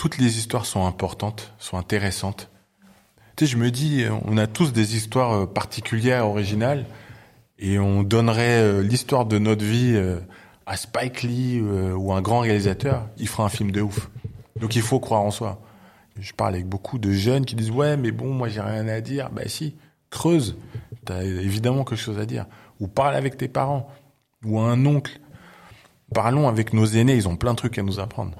toutes les histoires sont importantes, sont intéressantes. Tu sais, je me dis, on a tous des histoires euh, particulières, originales, et on donnerait euh, l'histoire de notre vie euh, à Spike Lee ou un grand réalisateur, il fera un film de ouf. Donc il faut croire en soi. Je parle avec beaucoup de jeunes qui disent ouais mais bon moi j'ai rien à dire. Bah si, creuse. T'as évidemment quelque chose à dire. Ou parle avec tes parents ou un oncle. Parlons avec nos aînés, ils ont plein de trucs à nous apprendre.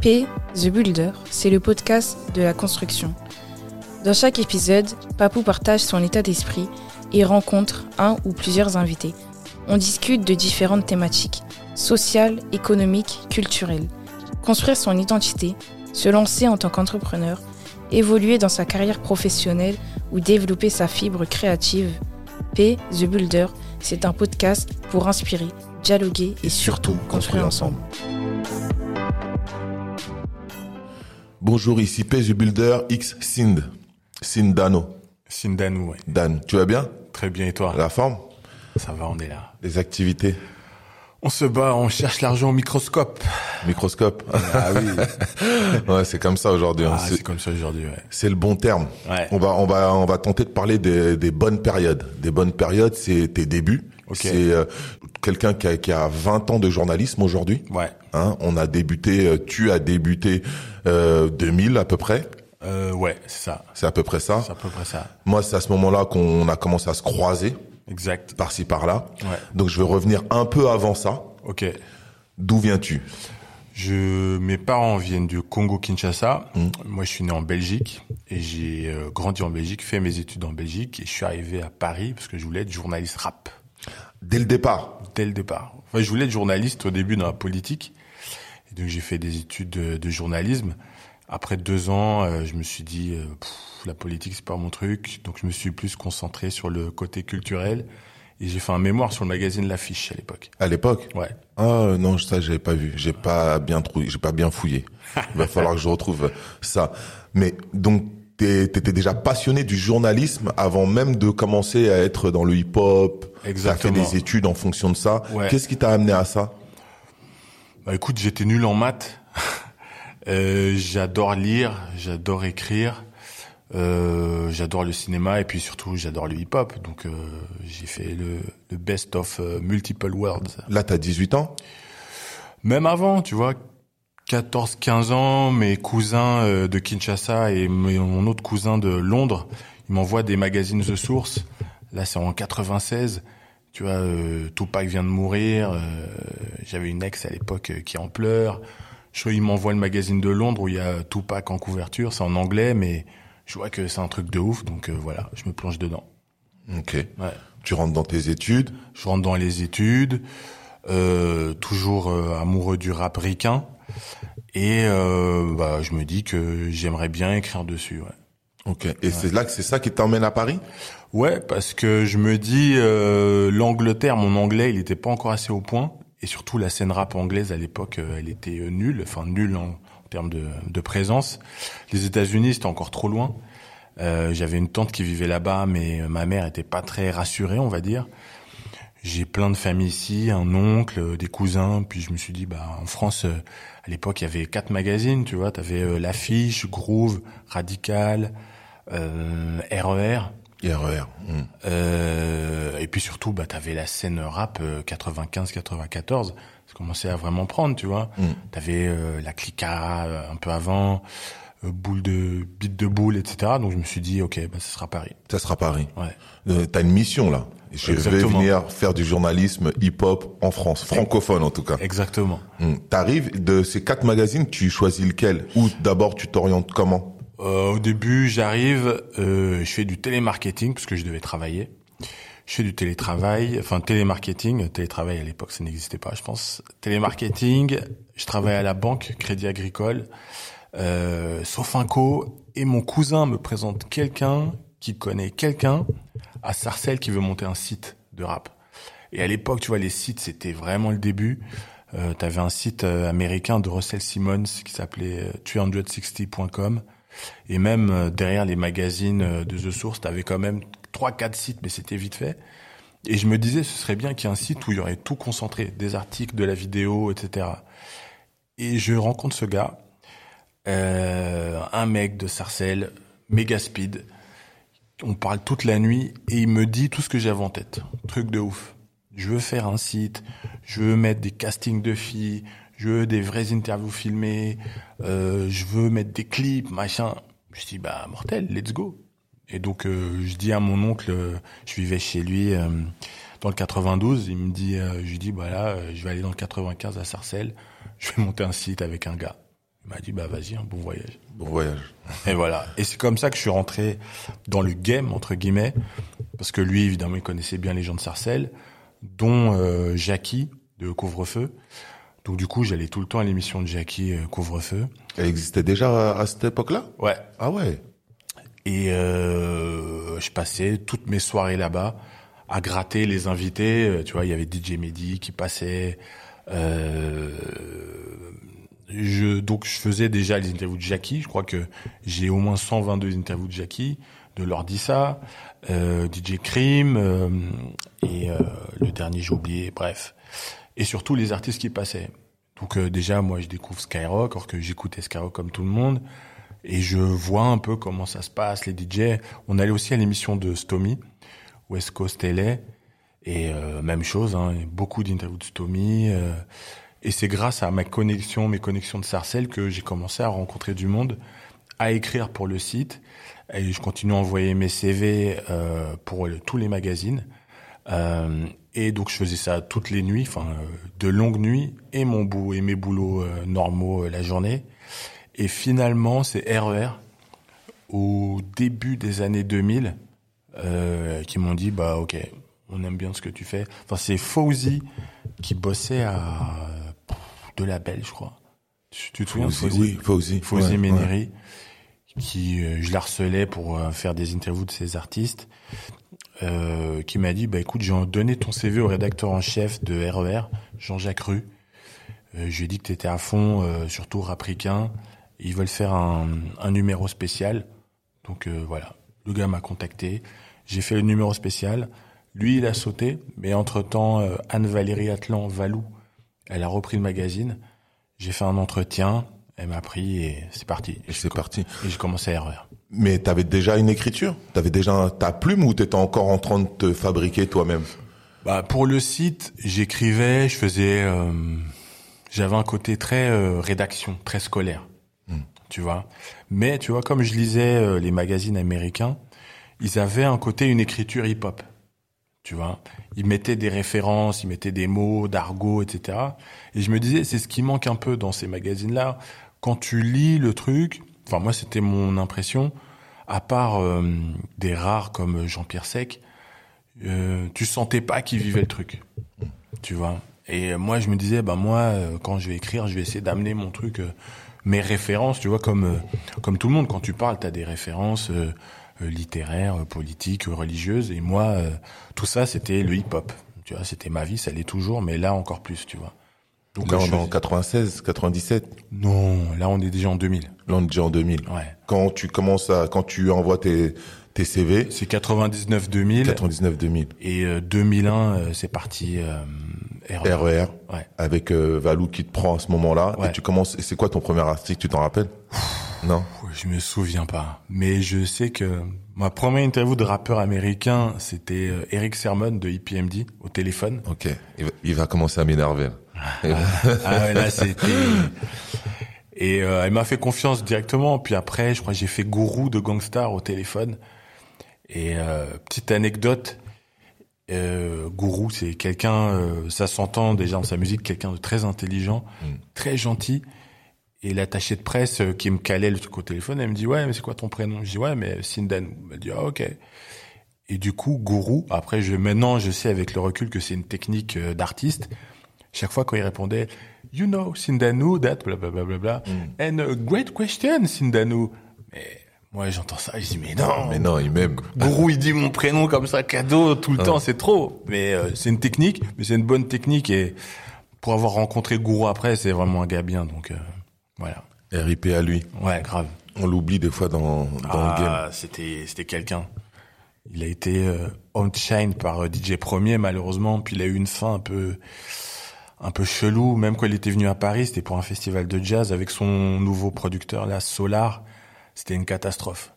P, The Builder, c'est le podcast de la construction. Dans chaque épisode, Papou partage son état d'esprit et rencontre un ou plusieurs invités. On discute de différentes thématiques, sociales, économiques, culturelles. Construire son identité, se lancer en tant qu'entrepreneur, évoluer dans sa carrière professionnelle ou développer sa fibre créative. P, The Builder, c'est un podcast pour inspirer, dialoguer et, surtout construire ensemble. Bonjour, ici P, The Builder X Sind. Sindano. Sindano, ouais. Dan, tu vas bien? Très bien, et toi? La forme? Ça va, on est là. Les activités? On se bat, on cherche l'argent au microscope. Microscope Ah oui. Ouais, c'est comme ça aujourd'hui. hein. Ah, C'est- comme ça aujourd'hui, ouais. C'est le bon terme. Ouais. On va, on va, on va tenter de parler des, des bonnes périodes. Des bonnes périodes, c'est tes débuts. Ok. C'est euh, quelqu'un qui a, qui a 20 ans de journalisme aujourd'hui. Ouais. Hein, on a débuté, euh, tu as débuté euh, 2000 à peu près. Euh, ouais, c'est ça. C'est à peu près ça. C'est à peu près ça. Moi, c'est à ce moment-là qu'on a commencé à se croiser Exact. par-ci par-là. Ouais. Donc, je vais revenir un peu avant ça. Ok. D'où viens-tu? Je, mes parents viennent du Congo-Kinshasa. Mm. Moi, je suis né en Belgique et j'ai euh, grandi en Belgique, fait mes études en Belgique et je suis arrivé à Paris parce que je voulais être journaliste rap Dès le départ? dès le départ. Enfin, je voulais être journaliste au début dans la politique. Et donc, j'ai fait des études de, de journalisme. Après deux ans, euh, je me suis dit, euh, pff, la politique, c'est pas mon truc. Donc, je me suis plus concentré sur le côté culturel. Et j'ai fait un mémoire sur le magazine L'Affiche à l'époque. À l'époque? Ouais. Ah non, ça j'avais pas vu. J'ai pas bien trouvé, j'ai pas bien fouillé. Il va falloir que je retrouve ça. Mais donc t'étais déjà passionné du journalisme avant même de commencer à être dans le hip-hop? Exactement. T'as fait des études en fonction de ça? Ouais. Qu'est-ce qui t'a amené à ça? Bah écoute, j'étais nul en maths. Euh, j'adore lire, j'adore écrire, euh, j'adore le cinéma et puis surtout j'adore le hip-hop. Donc euh, j'ai fait le, le best of euh, multiple worlds. Là, t'as 18 ans? Même avant, tu vois, 14-15 ans, mes cousins euh, de Kinshasa et mon autre cousin de Londres, ils m'envoient des magazines The Source. Là, c'est en 96. Tu vois, Tupac vient de mourir. J'avais une ex à l'époque qui en pleure. Je, ils m'envoient le magazine de Londres où il y a Tupac en couverture. C'est en anglais, mais je vois que c'est un truc de ouf. Donc euh, voilà, je me plonge dedans. Ok. Ouais. Tu rentres dans tes études? Je rentre dans les études, euh, toujours euh, amoureux du rap ricain, et euh, bah, je me dis que j'aimerais bien écrire dessus. Ouais. Ok. Et c'est là que c'est ça qui t'emmène à Paris? ouais, parce que je me dis euh, l'Angleterre, mon anglais, il était pas encore assez au point, et surtout la scène rap anglaise à l'époque, euh, elle était nulle, enfin nulle en, en termes de, de présence. Les États-Unis, c'était encore trop loin. Euh, J'avais une tante qui vivait là-bas, mais euh, ma mère était pas très rassurée, on va dire. J'ai plein de familles ici, un oncle, euh, des cousins, puis je me suis dit, bah, en France, euh, à l'époque, il y avait quatre magazines, tu vois, t'avais euh, l'affiche, Groove, Radical, euh, RER, RER. Euh, et puis surtout, bah, t'avais la scène rap euh, 95-94, ça commençait à vraiment prendre, tu vois. Mm. T'avais euh, la Clica euh, un peu avant, euh, boule de beat de boule, etc. Donc je me suis dit, ok, bah, ce sera Paris. Ça sera Paris. Ouais. Euh, T'as une mission là. Je Exactement. vais venir faire du journalisme hip-hop en France, francophone en tout cas. Exactement. Hmm. T'arrives de ces quatre magazines, tu choisis lequel? Ou d'abord tu t'orientes comment? Euh, au début, j'arrive, euh, je fais du télémarketing parce que je devais travailler. Je fais du télétravail, enfin télémarketing, télétravail à l'époque ça n'existait pas, je pense. Télémarketing, je travaille à la banque Crédit Agricole, euh, Sofinco, et mon cousin me présente quelqu'un qui connaît quelqu'un à Sarcelles qui veut monter un site de rap. Et à l'époque, tu vois, les sites, c'était vraiment le début. Euh, T'avais un site euh, américain de Russell Simmons qui s'appelait euh, 360.com. Et même euh, derrière les magazines euh, de The Source, t'avais quand même trois, quatre sites, mais c'était vite fait. Et je me disais, ce serait bien qu'il y ait un site où il y aurait tout concentré, des articles, de la vidéo, etc. Et je rencontre ce gars, euh, un mec de Sarcelles, méga speed. On parle toute la nuit et il me dit tout ce que j'avais en tête. Truc de ouf. Je veux faire un site, je veux mettre des castings de filles, je veux des vraies interviews filmées, euh, je veux mettre des clips, machin. Je dis bah mortel, let's go. Et donc euh, je dis à mon oncle, euh, je vivais chez lui euh, dans le 92, il me dit, euh, je lui dis bah là, euh, je vais aller dans le 95 à Sarcelles, je vais monter un site avec un gars. Il m'a dit bah vas-y, un bon voyage. Bon voyage. Et voilà. Et c'est comme ça que je suis rentré dans le game entre guillemets, parce que lui évidemment il connaissait bien les gens de Sarcelles, dont euh, Jackie de Couvre-feu. Donc du coup j'allais tout le temps à l'émission de Jackie euh, Couvre-feu. Elle existait déjà à, à cette époque-là? Ouais. Ah ouais. Et euh, je passais toutes mes soirées là-bas à gratter les invités. Euh, Tu vois, il y avait DJ Mehdi qui passait. Euh, je, donc je faisais déjà les interviews de Jackie. Je crois que j'ai au moins 122 interviews de Jackie, de Lordissa, euh, DJ Cream euh, et euh, le dernier j'ai oublié. Bref, et surtout les artistes qui passaient. Donc euh, déjà moi je découvre Skyrock, alors que j'écoutais Skyrock comme tout le monde. Et je vois un peu comment ça se passe, les DJ. On allait aussi à l'émission de Stomy, West Coast LA. Et euh, même chose, hein, beaucoup d'interviews de Stomy. euh, et c'est grâce à ma connexion, mes connexions de Sarcelles que j'ai commencé à rencontrer du monde, à écrire pour le site. Et je continue à envoyer mes CV euh, pour tous les magazines. Euh, et donc je faisais ça toutes les nuits, enfin euh, de longues nuits, et mon bout et mes boulots euh, normaux la journée. Et finalement, c'est RER au début des années 2000 euh, qui m'ont dit bah ok, on aime bien ce que tu fais. Enfin c'est Fauzi qui bossait à de la Belle, je crois. Tu, te souviens de Fauzi, oui, Fauzi. Fauzi Ouais, Méniri, qui euh, je l'harcelais pour euh, faire des interviews de ces artistes, euh, qui m'a dit bah écoute j'ai donné ton CV au rédacteur en chef de RER, Jean-Jacques Rue. Euh, je lui ai dit que tu étais à fond, euh, surtout rapricain. Ils veulent faire un, un numéro spécial. Donc euh, voilà, le gars m'a contacté. J'ai fait le numéro spécial. Lui, il a sauté, mais entre-temps, euh, Anne-Valérie Atlan Valou, elle a repris le magazine. J'ai fait un entretien, elle m'a pris et c'est parti. Et c'est parti. Et j'ai commencé à RER. Mais t'avais déjà une écriture? T'avais déjà ta plume ou t'étais encore en train de te fabriquer toi-même? Bah, pour le site, j'écrivais, je faisais, euh, j'avais un côté très euh, rédaction, très scolaire, tu vois. Mais tu vois, comme je lisais euh, les magazines américains, ils avaient un côté une écriture hip-hop, tu vois. Ils mettaient des références, ils mettaient des mots d'argot, etc. Et je me disais, c'est ce qui manque un peu dans ces magazines-là. Quand tu lis le truc, enfin moi c'était mon impression, à part euh, des rares comme Jean-Pierre Sec, euh, tu sentais pas qu'il vivait le truc, tu vois. Et moi, je me disais, bah moi, quand je vais écrire, je vais essayer d'amener mon truc, mes références, tu vois, comme euh, comme tout le monde. Quand tu parles, t'as des références euh, euh, littéraires, euh, politiques, religieuses. Et moi, euh, tout ça, c'était le hip-hop. Tu vois, c'était ma vie, ça l'est toujours, mais là encore plus, tu vois. Donc Là, on est en faisais- 96, 97. non, là on est déjà en 2000. Là, on est déjà en 2000. Ouais. Quand tu commences à, quand tu envoies tes, tes CV, C'est 99-2000 99, 2000. et euh, 2001, euh, c'est parti euh, RER. RER. Ouais. Avec euh, Valou qui te prend à ce moment-là. Ouais. Et tu commences, et c'est quoi ton premier article, tu t'en rappelles? Non? Je me souviens pas, mais je sais que ma première interview de rappeur américain, c'était euh, Eric Sermon de EPMD au téléphone. Ok. Il va, il va commencer à m'énerver. là. Ah ouais, là c'était et euh, elle m'a fait confiance directement. Puis après, je crois que j'ai fait Gourou de Gangstar au téléphone. Et euh, petite anecdote, euh, Gourou, c'est quelqu'un, euh, ça s'entend déjà dans sa musique, quelqu'un de très intelligent, très gentil. Et l'attaché de presse euh, qui me calait le truc au téléphone, elle me dit ouais, mais c'est quoi ton prénom? Je dis ouais, mais Sindanou. Elle me dit ah ok. Et du coup, Gourou. Après, je maintenant je sais avec le recul que c'est une technique euh, d'artiste. Chaque fois quand il répondait, you know Sindanou, that bla bla bla bla bla, and a great question Sindanou. Mais moi j'entends ça, je dis mais non, Mais non, il m'aime. Gourou, il dit mon prénom comme ça, cadeau, tout le temps, c'est trop. Mais euh, c'est une technique, mais c'est une bonne technique. Et pour avoir rencontré Gourou après, c'est vraiment un gars bien. Donc euh, voilà. RIP à lui. Ouais, grave. On l'oublie des fois dans, dans le game. Ah, c'était c'était quelqu'un. Il a été euh, outshine par euh, DJ Premier malheureusement, puis il a eu une fin un peu un peu chelou. Même quand il était venu à Paris, c'était pour un festival de jazz avec son nouveau producteur là, Solar. C'était une catastrophe.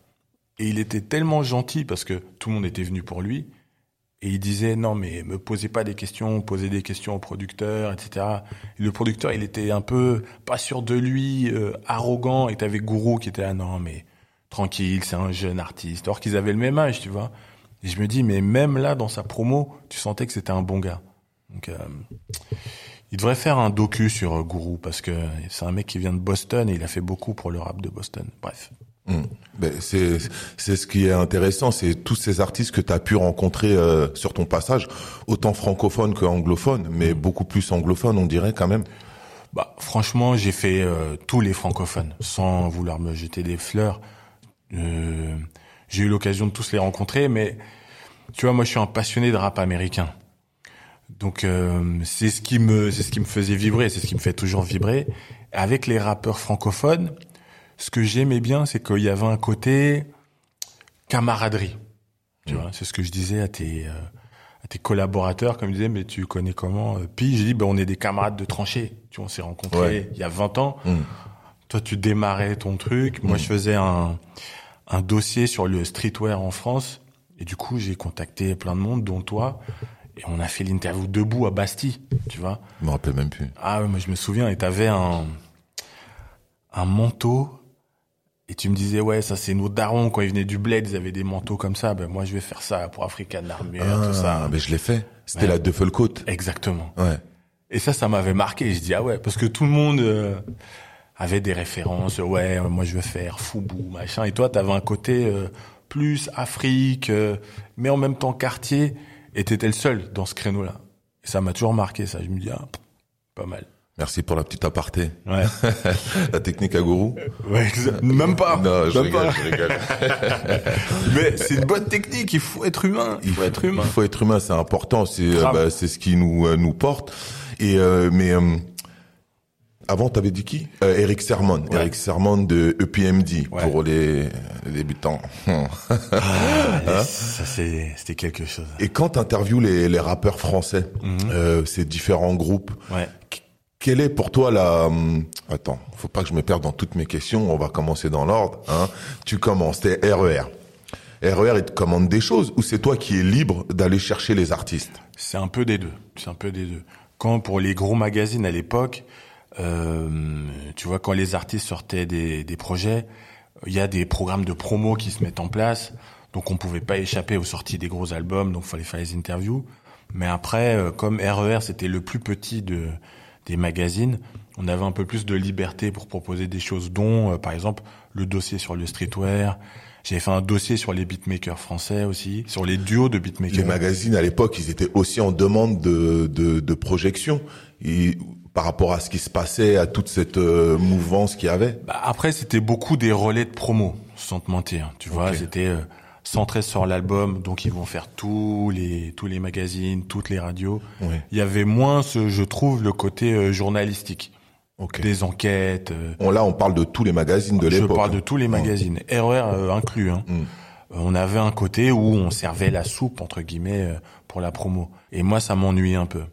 Et il était tellement gentil parce que tout le monde était venu pour lui. Et il disait non mais me posez pas des questions, posez des questions au producteur, etc. Et le producteur il était un peu pas sûr de lui, euh, arrogant. Et t'avais Gourou qui était là non mais tranquille, c'est un jeune artiste. Or qu'ils avaient le même âge, tu vois. Et je me dis mais même là dans sa promo, tu sentais que c'était un bon gars. Donc euh, il devrait faire un docu sur euh, Gourou parce que c'est un mec qui vient de Boston et il a fait beaucoup pour le rap de Boston. Bref. Mm. Ben, c'est ce qui est intéressant, c'est tous ces artistes que tu as pu rencontrer euh, sur ton passage, autant francophone que anglophone, mais beaucoup plus anglophone, on dirait quand même. Bah franchement, j'ai fait euh, tous les francophones sans vouloir me jeter des fleurs. Euh, j'ai eu l'occasion de tous les rencontrer, mais tu vois, moi je suis un passionné de rap américain. Donc euh, c'est ce qui me c'est ce qui me faisait vibrer, c'est ce qui me fait toujours vibrer. Avec les rappeurs francophones, ce que j'aimais bien, c'est qu'il y avait un côté camaraderie. Tu vois, c'est ce que je disais à tes euh, à tes collaborateurs, comme ils disaient, mais tu connais comment euh, Puis j'ai dit, ben on est des camarades de tranchée. Tu vois, on s'est rencontrés Ouais. il y a 20 ans. Mm. Toi, tu démarrais ton truc. Moi, Mm. je faisais un un dossier sur le streetwear en France. Et du coup, j'ai contacté plein de monde, dont toi. Et on a fait l'interview debout à Bastille, tu vois. Je me rappelle même plus. Ah ouais, moi je me souviens, et t'avais un, un manteau, et tu me disais, ouais, ça c'est nos darons, quand ils venaient du bled, ils avaient des manteaux comme ça, ben moi je vais faire ça pour African Armure, tout ça. Ah, mais je l'ai fait. C'était Ouais. la Duffelcoat. Exactement. Ouais. Et ça, ça m'avait marqué, je dis, ah ouais, parce que tout le monde euh, avait des références, ouais, moi je veux faire Foubou, machin, et toi t'avais un côté euh, plus Afrique, euh, mais en même temps quartier, et t'étais le seul dans ce créneau-là. Et ça m'a toujours marqué, ça, je me dis, ah, pas mal. Merci pour la petite aparté. Ouais. la technique à gourou. Ouais, même pas. Non, je même rigole, pas. je rigole. Mais c'est une bonne technique. Il faut être humain. Il faut être humain. Il faut être humain, c'est important. C'est euh, bah, c'est ce qui nous euh, nous porte. Et euh, mais euh, avant, t'avais dit qui? Euh, Eric Sermon. Ouais. Eric Sermon de EPMD Ouais. pour les, les débutants. Ah, ça c'est c'était quelque chose. Et quand t'interviews les, les rappeurs français, euh, ces différents groupes, Ouais. Qu- quelle est pour toi la hum, Attends, faut pas que je me perde dans toutes mes questions. On va commencer dans l'ordre. Hein. Tu commences. T'es RER. RER, il te commande des choses ou c'est toi qui es libre d'aller chercher les artistes? C'est un peu des deux. C'est un peu des deux. Quand pour les gros magazines à l'époque, euh, tu vois, quand les artistes sortaient des, des projets, il y a des programmes de promo qui se mettent en place. Donc on pouvait pas échapper aux sorties des gros albums, donc fallait faire les interviews. Mais après, euh, comme RER c'était le plus petit de des magazines, on avait un peu plus de liberté pour proposer des choses, dont euh, par exemple le dossier sur le streetwear. J'avais fait un dossier sur les beatmakers français aussi, sur les duos de beatmakers. Les magazines à l'époque, ils étaient aussi en demande de, de, de projection et, par rapport à ce qui se passait, à toute cette euh, mouvance qu'il y avait. Bah, après, c'était beaucoup des relais de promo, sans te mentir. Tu vois, c'était euh, centré sur l'album, donc ils vont faire tous les tous les magazines, toutes les radios. Il y avait moins, ce, je trouve, le côté euh, journalistique, des enquêtes. euh, On, là, on parle de tous les magazines de je l'époque. parle de tous les magazines, RER euh, inclus. Hein. Mm. On avait un côté où on servait la soupe entre guillemets pour la promo. Et moi, ça m'ennuyait un peu.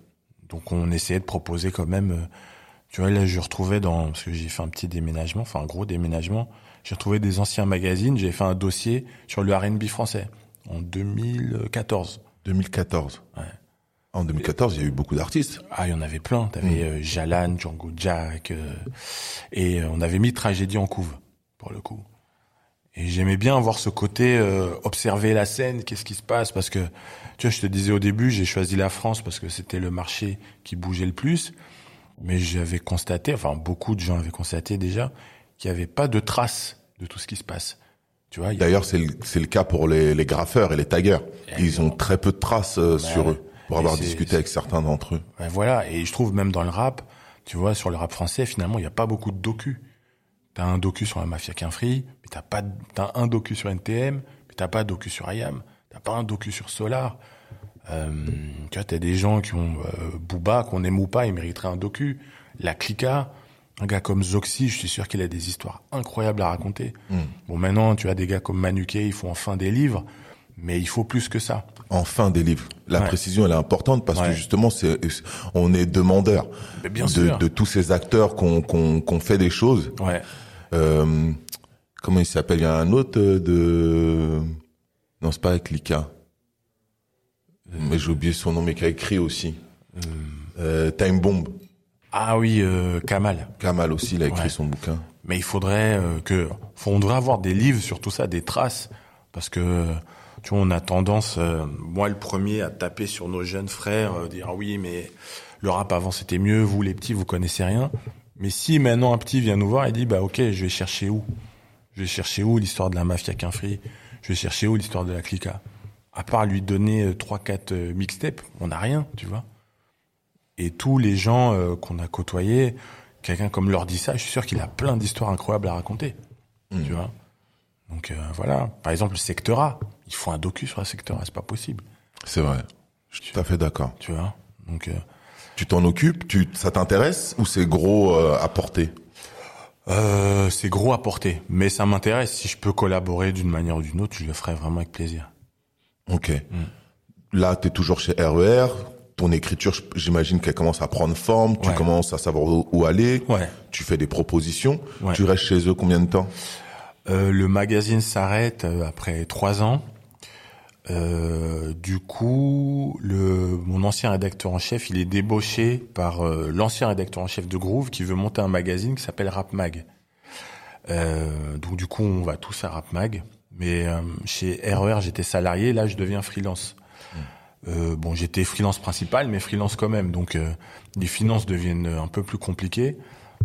Donc, on essayait de proposer quand même. tu vois, là, je retrouvais dans parce que j'ai fait un petit déménagement, enfin un gros déménagement. J'ai retrouvé des anciens magazines. J'ai fait un dossier sur le R&B français en 2014. 2014. Ouais. En 2014, il y a eu beaucoup d'artistes. Ah, il y en avait plein. T'avais euh, Jalan, Django Jack, euh, et euh, on avait mis Tragédie en couve pour le coup. Et j'aimais bien voir ce côté euh, observer la scène, qu'est-ce qui se passe, parce que tu vois, je te disais au début, j'ai choisi la France parce que c'était le marché qui bougeait le plus, mais j'avais constaté, enfin beaucoup de gens avaient constaté déjà, qu'il n'y avait pas de traces de tout ce qui se passe. Tu vois, D'ailleurs, c'est le, c'est le cas pour les, les graffeurs et les taggers. Ils ont très peu de traces euh, sur ouais. eux, pour avoir discuté avec certains d'entre eux. Voilà, et je trouve même dans le rap, tu vois, sur le rap français, finalement, il n'y a pas beaucoup de docu. T'as un docu sur la mafia Quinfree, mais t'as pas, t'as un docu sur NTM, mais t'as pas de docu sur IAM, t'as pas un docu sur Solar. Euh, tu vois, t'as des gens qui ont euh, Booba, qu'on aime ou pas, ils mériteraient un docu. La Clica, Un gars comme Zoxy, je suis sûr qu'il a des histoires incroyables à raconter. Hmm. Bon, maintenant, tu as des gars comme Manuké, ils font enfin des livres, mais il faut plus que ça. Enfin des livres. La Ouais. précision elle est importante parce que justement c'est on est demandeur bien de, sûr. de tous ces acteurs qu'on qu'on qu'on fait des choses. Ouais. Euh, comment il s'appelle? Il y a un autre euh, de non c'est pas avec Lika. Mais j'ai oublié son nom mais qui a écrit aussi. Euh, Time Bomb. Ah oui, euh, Kamal. Kamal aussi il a écrit Ouais. son bouquin. Mais il faudrait euh, que, faut- on devrait avoir des livres sur tout ça, des traces, parce que tu vois, on a tendance, euh, moi le premier, à taper sur nos jeunes frères, euh, dire ah oui, mais le rap avant c'était mieux, vous les petits vous connaissez rien. Mais si maintenant un petit vient nous voir et dit bah ok, je vais chercher où? Je vais chercher où l'histoire de la mafia Quinfri Je vais chercher où l'histoire de la clica? À part lui donner euh, trois quatre mixtapes, on n'a rien, tu vois. Et tous les gens euh, qu'on a côtoyés, quelqu'un comme Lordissa, je suis sûr qu'il a plein d'histoires incroyables à raconter. Tu vois? Donc euh, voilà. Par exemple, le Secteur A. Il faut un docu sur le Secteur A, c'est pas possible. C'est vrai. Je suis tout à fait d'accord. Tu vois? Donc euh, Tu t'en occupes? Tu ça t'intéresse? Ou c'est gros euh, à porter? euh, c'est gros à porter, mais ça m'intéresse. Si je peux collaborer d'une manière ou d'une autre, je le ferai vraiment avec plaisir. Ok. Là, tu es toujours chez RER. Ton écriture, j'imagine qu'elle commence à prendre forme. Tu Ouais. commences à savoir où, où aller. Ouais. Tu fais des propositions. Ouais. Tu restes chez eux combien de temps? Euh, le magazine s'arrête euh, après trois ans. Euh, du coup, le, mon ancien rédacteur en chef, il est débauché par euh, l'ancien rédacteur en chef de Groove qui veut monter un magazine qui s'appelle Rap Mag. Euh, donc du coup, on va tous à Rap Mag. Mais euh, chez RER, j'étais salarié. Là, je deviens freelance. Euh, bon, j'étais freelance principal, mais freelance quand même. Donc, euh, les finances deviennent un peu plus compliquées,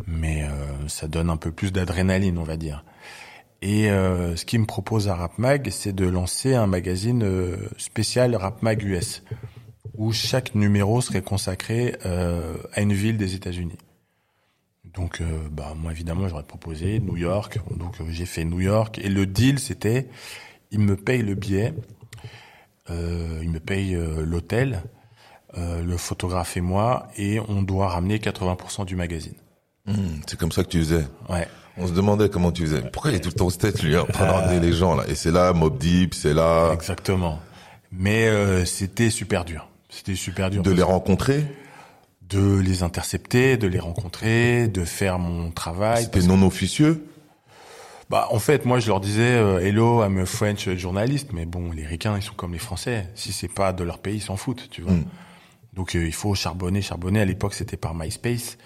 mais euh, ça donne un peu plus d'adrénaline, on va dire. Et euh, ce qu'il me propose à Rap Mag, c'est de lancer un magazine spécial Rap Mag US, où chaque numéro serait consacré à une ville des États-Unis. Donc, bah, moi évidemment, j'aurais proposé New York. Donc, j'ai fait New York. Et le deal, c'était, il me paye le billet, il me paye euh, l'hôtel, euh, le photographe et moi, et on doit ramener 80% du magazine. Hmm, C'est comme ça que tu faisais. Ouais. On se demandait comment tu faisais. Pourquoi il est tout le temps au tête, lui, en train de ramener les gens, là? Et c'est là, Mob Deep, c'est là... Exactement. Mais euh, c'était super dur. C'était super dur. De les rencontrer? De les intercepter, de les rencontrer, de faire mon travail. C'était non officieux? Bah, en fait, moi, je leur disais euh, hello, I'm a French journalist, mais bon, les Ricains, ils sont comme les Français. Si c'est pas de leur pays, ils s'en foutent, tu vois. Mm. Donc, euh, il faut charbonner, charbonner. À l'époque, c'était par MySpace.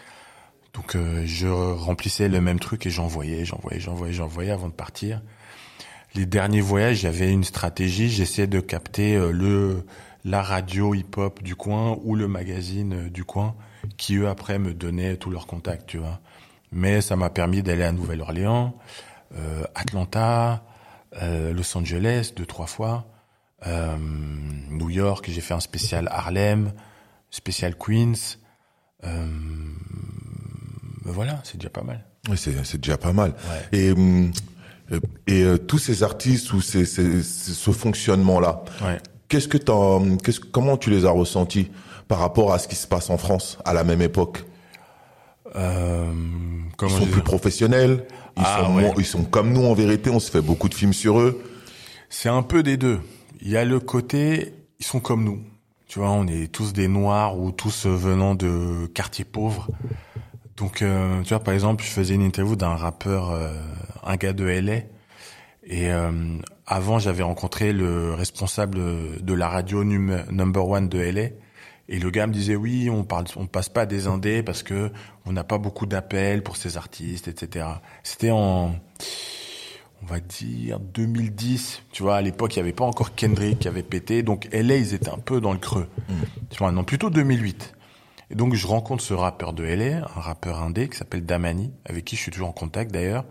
Donc, euh, je remplissais le même truc et j'envoyais, j'envoyais, j'envoyais, j'envoyais avant de partir. Les derniers voyages, j'avais une stratégie. J'essayais de capter euh, le la radio hip-hop du coin ou le magazine euh, du coin, qui eux après me donnaient tous leurs contacts, tu vois. Mais ça m'a permis d'aller à Nouvelle-Orléans, Atlanta, euh, Los Angeles deux trois fois, euh, New York. J'ai fait un spécial Harlem, spécial Queens. Euh, voilà, c'est déjà pas mal. Oui, c'est c'est déjà pas mal. Ouais. Et, hum, euh, et euh, tous ces artistes ou ces, ces- ces- ce fonctionnement-là, Ouais. qu'est-ce que t'as, qu'est-ce, comment tu les as ressentis par rapport à ce qui se passe en France à la même époque? Euh, Ils sont plus professionnels, ils, Ah, sont ouais. ils sont comme nous en vérité, on se fait beaucoup de films sur eux. C'est un peu des deux. Il y a le côté, ils sont comme nous. Tu vois, on est tous des noirs ou tous venant de quartiers pauvres. Donc, euh, tu vois, par exemple, je faisais une interview d'un rappeur, euh, un gars de LA. Et euh, avant, j'avais rencontré le responsable de la radio num- number one de LA. Et le gars me disait oui, on parle, on passe pas des indés parce que on n'a pas beaucoup d'appels pour ces artistes, etc. C'était en, on va dire 2010. Tu vois, à l'époque, il y avait pas encore Kendrick qui avait pété, donc LA, ils étaient un peu dans le creux. Tu vois, non, plutôt 2008. Et donc, je rencontre ce rappeur de LA, un rappeur indé qui s'appelle Damani, avec qui je suis toujours en contact d'ailleurs.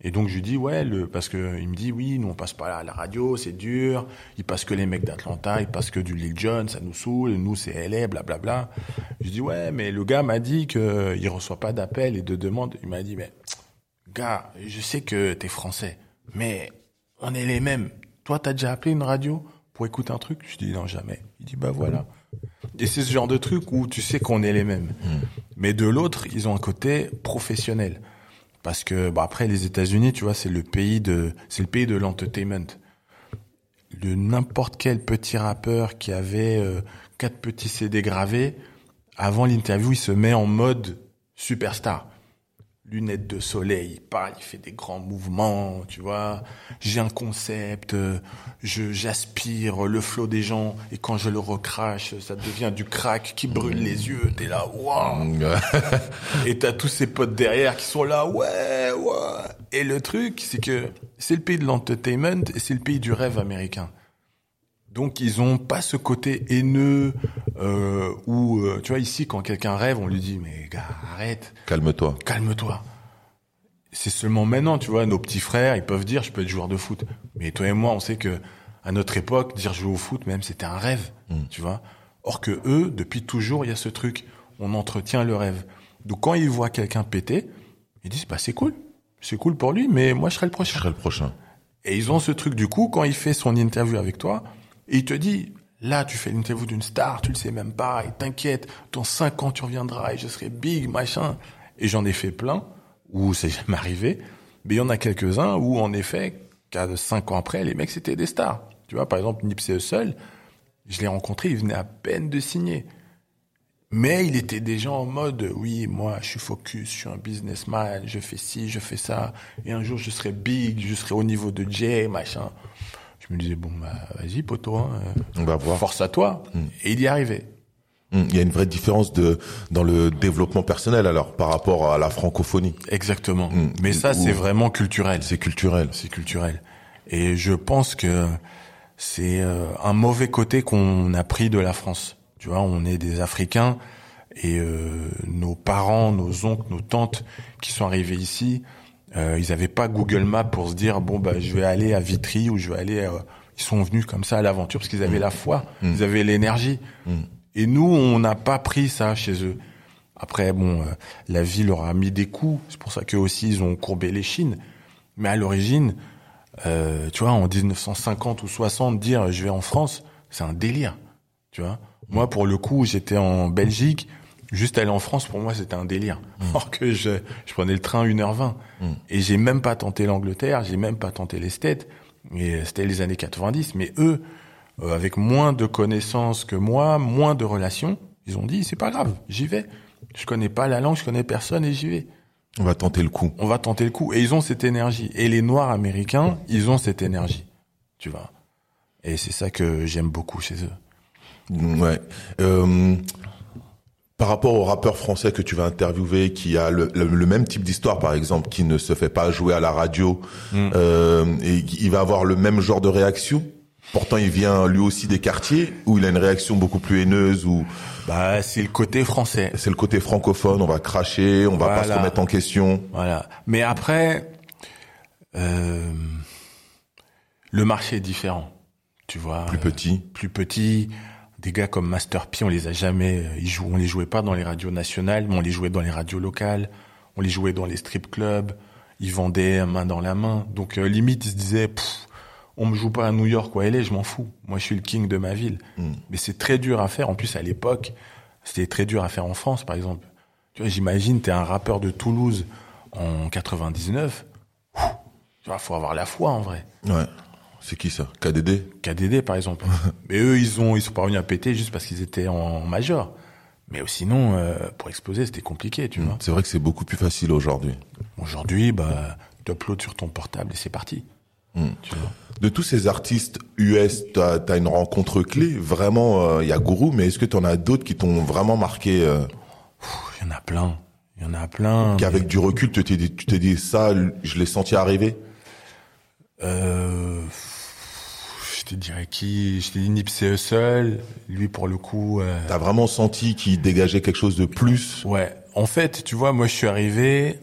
Et donc je lui dis ouais le parce que il me dit oui nous on passe pas à la radio c'est dur. Il passe que les mecs d'Atlanta il passe que du Lil Jon ça nous saoule nous c'est LA blablabla. Je dis ouais mais le gars m'a dit que il reçoit pas d'appels et de demandes. Il m'a dit mais gars je sais que t'es français mais on est les mêmes. Toi t'as déjà appelé une radio pour écouter un truc? Je dis non jamais. Il dit bah voilà. Et c'est ce genre de truc où tu sais qu'on est les mêmes. Mais de l'autre, ils ont un côté professionnel. Parce que, bah, après, les États-Unis, tu vois, c'est le pays de, c'est l'entertainment. De n'importe quel petit rappeur qui avait euh, quatre petits CD gravés, avant l'interview, il se met en mode superstar lunettes de soleil, il parle, il fait des grands mouvements, tu vois. J'ai un concept, euh, je j'aspire le flot des gens et quand je le recrache, ça devient du crack qui brûle les yeux. T'es là, waouh. et t'as tous ces potes derrière qui sont là, ouais, ouais. Et le truc, c'est que c'est le pays de l'entertainment et c'est le pays du rêve américain. Donc ils ont pas ce côté haineux euh, où euh, tu vois ici quand quelqu'un rêve on lui dit mais gars arrête. Calme-toi. Calme-toi. C'est seulement maintenant tu vois nos petits frères ils peuvent dire je peux être joueur de foot. Mais toi et moi on sait que à notre époque dire jouer au foot même c'était un rêve mm. tu vois. Or que eux depuis toujours il y a ce truc. On entretient le rêve. Donc quand ils voient quelqu'un péter ils disent bah c'est cool. C'est cool pour lui mais moi je serai le prochain. Je serai le prochain. Et ils ont ce truc du coup quand il fait son interview avec toi et il te dit, là, tu fais l'interview d'une star, tu le sais même pas, et t'inquiète, dans cinq ans, tu reviendras, et je serai big, machin. Et j'en ai fait plein, où c'est jamais arrivé. Mais il y en a quelques-uns où, en effet, qu'à cinq ans après, les mecs, c'était des stars. Tu vois, par exemple, Nipsey seul, je l'ai rencontré, il venait à peine de signer. Mais il était déjà en mode, oui, moi, je suis focus, je suis un businessman, je fais ci, je fais ça, et un jour, je serai big, je serai au niveau de Jay, machin je me disais bon bah vas-y poto, hein, on va voir. Force à toi. Mm. Et il y arrivait. Mm. Il y a une vraie différence de dans le développement personnel alors par rapport à la francophonie. Exactement. Mm. Mais ça c'est vraiment culturel. C'est culturel. C'est culturel. Et je pense que c'est euh, un mauvais côté qu'on a pris de la France. Tu vois, on est des Africains et euh, nos parents, nos oncles, nos tantes qui sont arrivés ici, ils n'avaient pas Google Maps pour se dire bon bah je vais aller à Vitry ou je vais aller. Euh, ils sont venus comme ça à l'aventure parce qu'ils avaient mm. la foi, mm. ils avaient l'énergie. Mm. Et nous, on n'a pas pris ça chez eux. Après, bon, euh, la vie leur a mis des coups. C'est pour ça qu'eux aussi, ils ont courbé les chines. Mais à l'origine, euh, tu vois, en 1950 ou 60, dire je vais en France, c'est un délire. Tu vois? Moi, pour le coup, j'étais en Belgique. Juste aller en France, pour moi, c'était un délire. Mmh. Or que je, je prenais le train 1h20. Mmh. Et j'ai même pas tenté l'Angleterre, j'ai même pas tenté les States. Et c'était les années 90. Mais eux, euh, avec moins de connaissances que moi, moins de relations, ils ont dit, c'est pas grave, j'y vais. Je connais pas la langue, je connais personne et j'y vais. On va tenter le coup. On va tenter le coup. Et ils ont cette énergie. Et les Noirs américains, ils ont cette énergie. Tu vois. Et c'est ça que j'aime beaucoup chez eux. Ouais. Euh, par rapport au rappeur français que tu vas interviewer, qui a le, même type d'histoire, par exemple, qui ne se fait pas jouer à la radio, mm. euh, et il va avoir le même genre de réaction? Pourtant, il vient lui aussi des quartiers où il a une réaction beaucoup plus haineuse. Ou bah, c'est le côté français. C'est le côté francophone. On va cracher, on va pas se remettre en question. Voilà. Mais après, euh, le marché est différent. Tu vois. Plus petit. plus petit des gars comme Master P, on les a jamais, euh, ils jouent, on les jouait pas dans les radios nationales, mais on les jouait dans les radios locales, on les jouait dans les strip clubs, ils vendaient main dans la main. Donc euh, limite, ils se disaient, on me joue pas à New York ou à LA, je m'en fous. Moi, je suis le king de ma ville. Hmm. Mais c'est très dur à faire. En plus, à l'époque, c'était très dur à faire en France, par exemple. Tu vois, j'imagine, t'es un rappeur de Toulouse en 99. Tu vois, faut avoir la foi en vrai. Ouais. C'est qui ça? KDD KDD par exemple. Mais eux, ils ont ils sont parvenus à péter juste parce qu'ils étaient en major. Mais sinon, euh, pour exploser, c'était compliqué, tu vois. C'est vrai que c'est beaucoup plus facile aujourd'hui. Aujourd'hui, bah, tu uploads sur ton portable et c'est parti. Hmm. De tous ces artistes US, tu as, une rencontre clé. Vraiment, il euh, y a Guru, mais est-ce que tu en as d'autres qui t'ont vraiment marqué Il euh? y en a plein. Il y en a plein. Qu'avec du recul, tu t'es dit, tu t'es dit ça, je l'ai senti arriver? Euh, je te dirais qui? Je t'ai dit Nipsey seul. Lui, pour le coup. Euh... T'as vraiment senti qu'il dégageait quelque chose de plus? Ouais. En fait, tu vois, moi, je suis arrivé.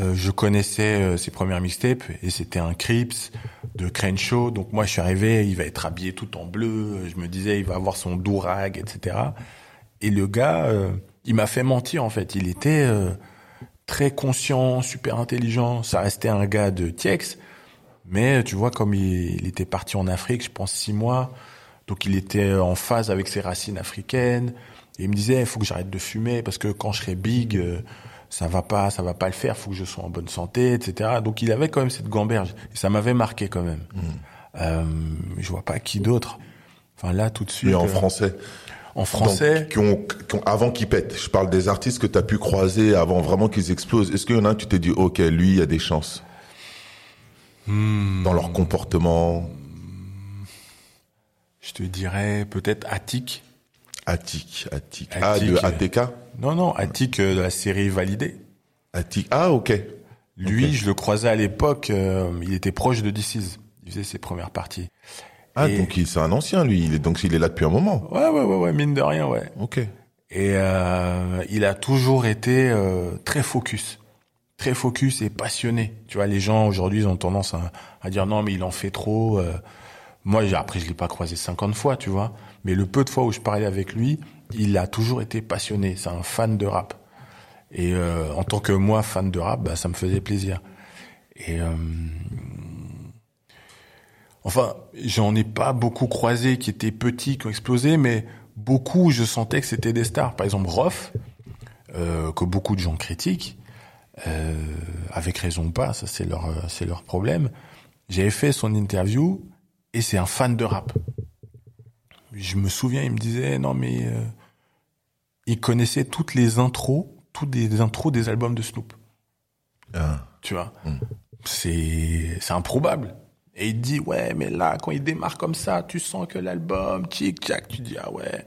Euh, je connaissais ses premières mixtapes et c'était un Crips de Crenshaw. Donc moi, je suis arrivé, il va être habillé tout en bleu. Je me disais, il va avoir son dourag, etc. Et le gars, il m'a fait mentir en fait. Il était très conscient, super intelligent. Ça restait un gars de Tiex, mais tu vois, comme il, était parti en Afrique, je pense six mois, donc il était en phase avec ses racines africaines. Et il me disait, il faut que j'arrête de fumer parce que quand je serai big, euh, ça va pas, ça va pas le faire. Faut que je sois en bonne santé, etc. Donc il avait quand même cette gamberge et ça m'avait marqué quand même. Mm. Euh, je vois pas qui d'autre. Enfin là, tout de suite. Mais en euh, français. En français. Donc, qui ont, qui ont- avant qu'ils pètent. Je parle des artistes que tu as pu croiser avant vraiment qu'ils explosent. Est-ce qu'il y en a un, tu t'es dit, OK, lui, il y a des chances? Hmm, dans leur comportement Je te dirais peut-être Attic. Attic, Attic. Ah, de euh, ATK Non, non, Attic euh, de la série Validé. Attic. Ah, OK. Lui, je le croisais à l'époque. euh, il était proche de DC's. Il faisait ses premières parties. Ah, Et- donc c'est un ancien, lui. Il est, donc il est là depuis un moment. Ouais, ouais, ouais, ouais, mine de rien, ouais. OK. Et euh, il a toujours été euh, très focus, très focus et passionné. Tu vois, les gens aujourd'hui ils ont tendance à, dire non mais il en fait trop. euh. Moi, après je l'ai pas croisé 50 fois, tu vois, mais le peu de fois où je parlais avec lui, il a toujours été passionné. C'est un fan de rap. Et euh, en tant que moi fan de rap, bah, ça me faisait plaisir. Et euh, enfin, j'en ai pas beaucoup croisé qui étaient petits, qui ont explosé, mais beaucoup, je sentais que c'était des stars. Par exemple, Rof, euh, que beaucoup de gens critiquent, euh, avec raison ou pas, ça c'est leur, euh, c'est leur problème. J'avais fait son interview et c'est un fan de rap. Je me souviens, il me disait non mais euh, il connaissait toutes les intros, toutes les intros des albums de Snoop. Ah. Tu vois, Mm. c'est c'est improbable. Et il dit ouais, mais là quand il démarre comme ça, tu sens que l'album tic tac, tu dis ah ouais.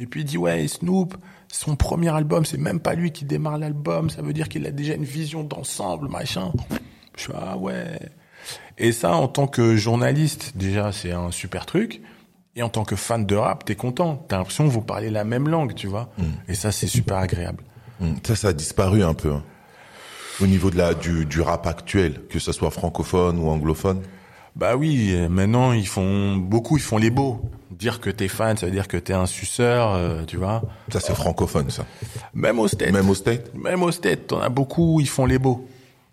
Et puis il dit ouais, Snoop, son premier album, c'est même pas lui qui démarre l'album, ça veut dire qu'il a déjà une vision d'ensemble, machin. Je suis ah ouais. Et ça, en tant que journaliste, déjà c'est un super truc. Et en tant que fan de rap, t'es content. T'as l'impression que vous parlez la même langue, tu vois. Et ça, c'est super agréable. Hmm. Ça, ça a disparu un peu. hein. Au niveau de la, du, du rap actuel, que ce soit francophone ou anglophone. Bah oui, euh, maintenant ils font beaucoup, ils font les beaux. Dire que t'es fan, ça veut dire que t'es un suceur, euh, tu vois. Ça, c'est francophone, ça. Même au States, Même au State même au States, t'en as beaucoup, ils font les beaux.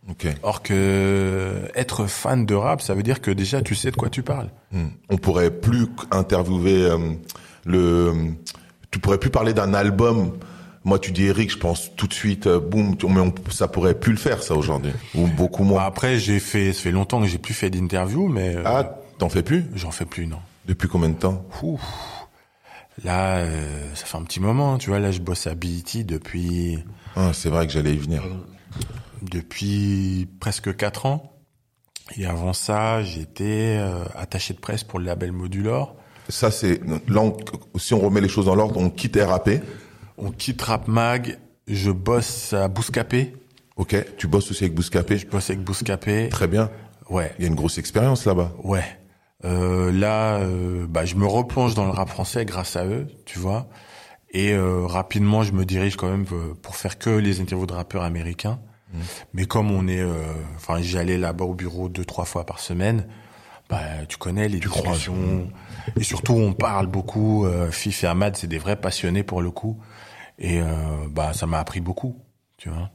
Ok. Or que être fan de rap, ça veut dire que déjà tu sais de quoi tu parles. Hmm. On pourrait plus interviewer euh, le. Tu pourrais plus parler d'un album. Moi, tu dis Eric, je pense tout de suite, euh, boum. Mais on, ça pourrait plus le faire, ça aujourd'hui, ou beaucoup moins. après, j'ai fait, ça fait longtemps que j'ai plus fait d'interview, mais euh, Ah, t'en fais plus? j'en fais plus, non. Depuis combien de temps? Là, euh, ça fait un petit moment, tu vois. Là, je bosse à BET depuis ah, C'est vrai que j'allais y venir. depuis presque quatre ans. Et avant ça, j'étais euh, attaché de presse pour le label Modulor. Ça, c'est là. on- si on remet les choses dans l'ordre, on quitte RAP. On quitte Rap Mag. Je bosse à Bouscapé. Ok. Tu bosses aussi avec Bouscapé. Je bosse avec Bouscapé. Très bien. Ouais, Il y a une grosse expérience là-bas. ouais. Euh, là, euh, bah, je me replonge dans le rap français grâce à eux, tu vois. Et euh, rapidement, je me dirige quand même euh, pour faire que les interviews de rappeurs américains. Mais comme on est, euh, enfin, j'allais là-bas au bureau deux trois fois par semaine. Bah, tu connais les discussions. Et surtout, on parle beaucoup. Euh, Fif et Ahmad, c'est des vrais passionnés pour le coup. Et euh, bah, ça m'a appris beaucoup, tu vois.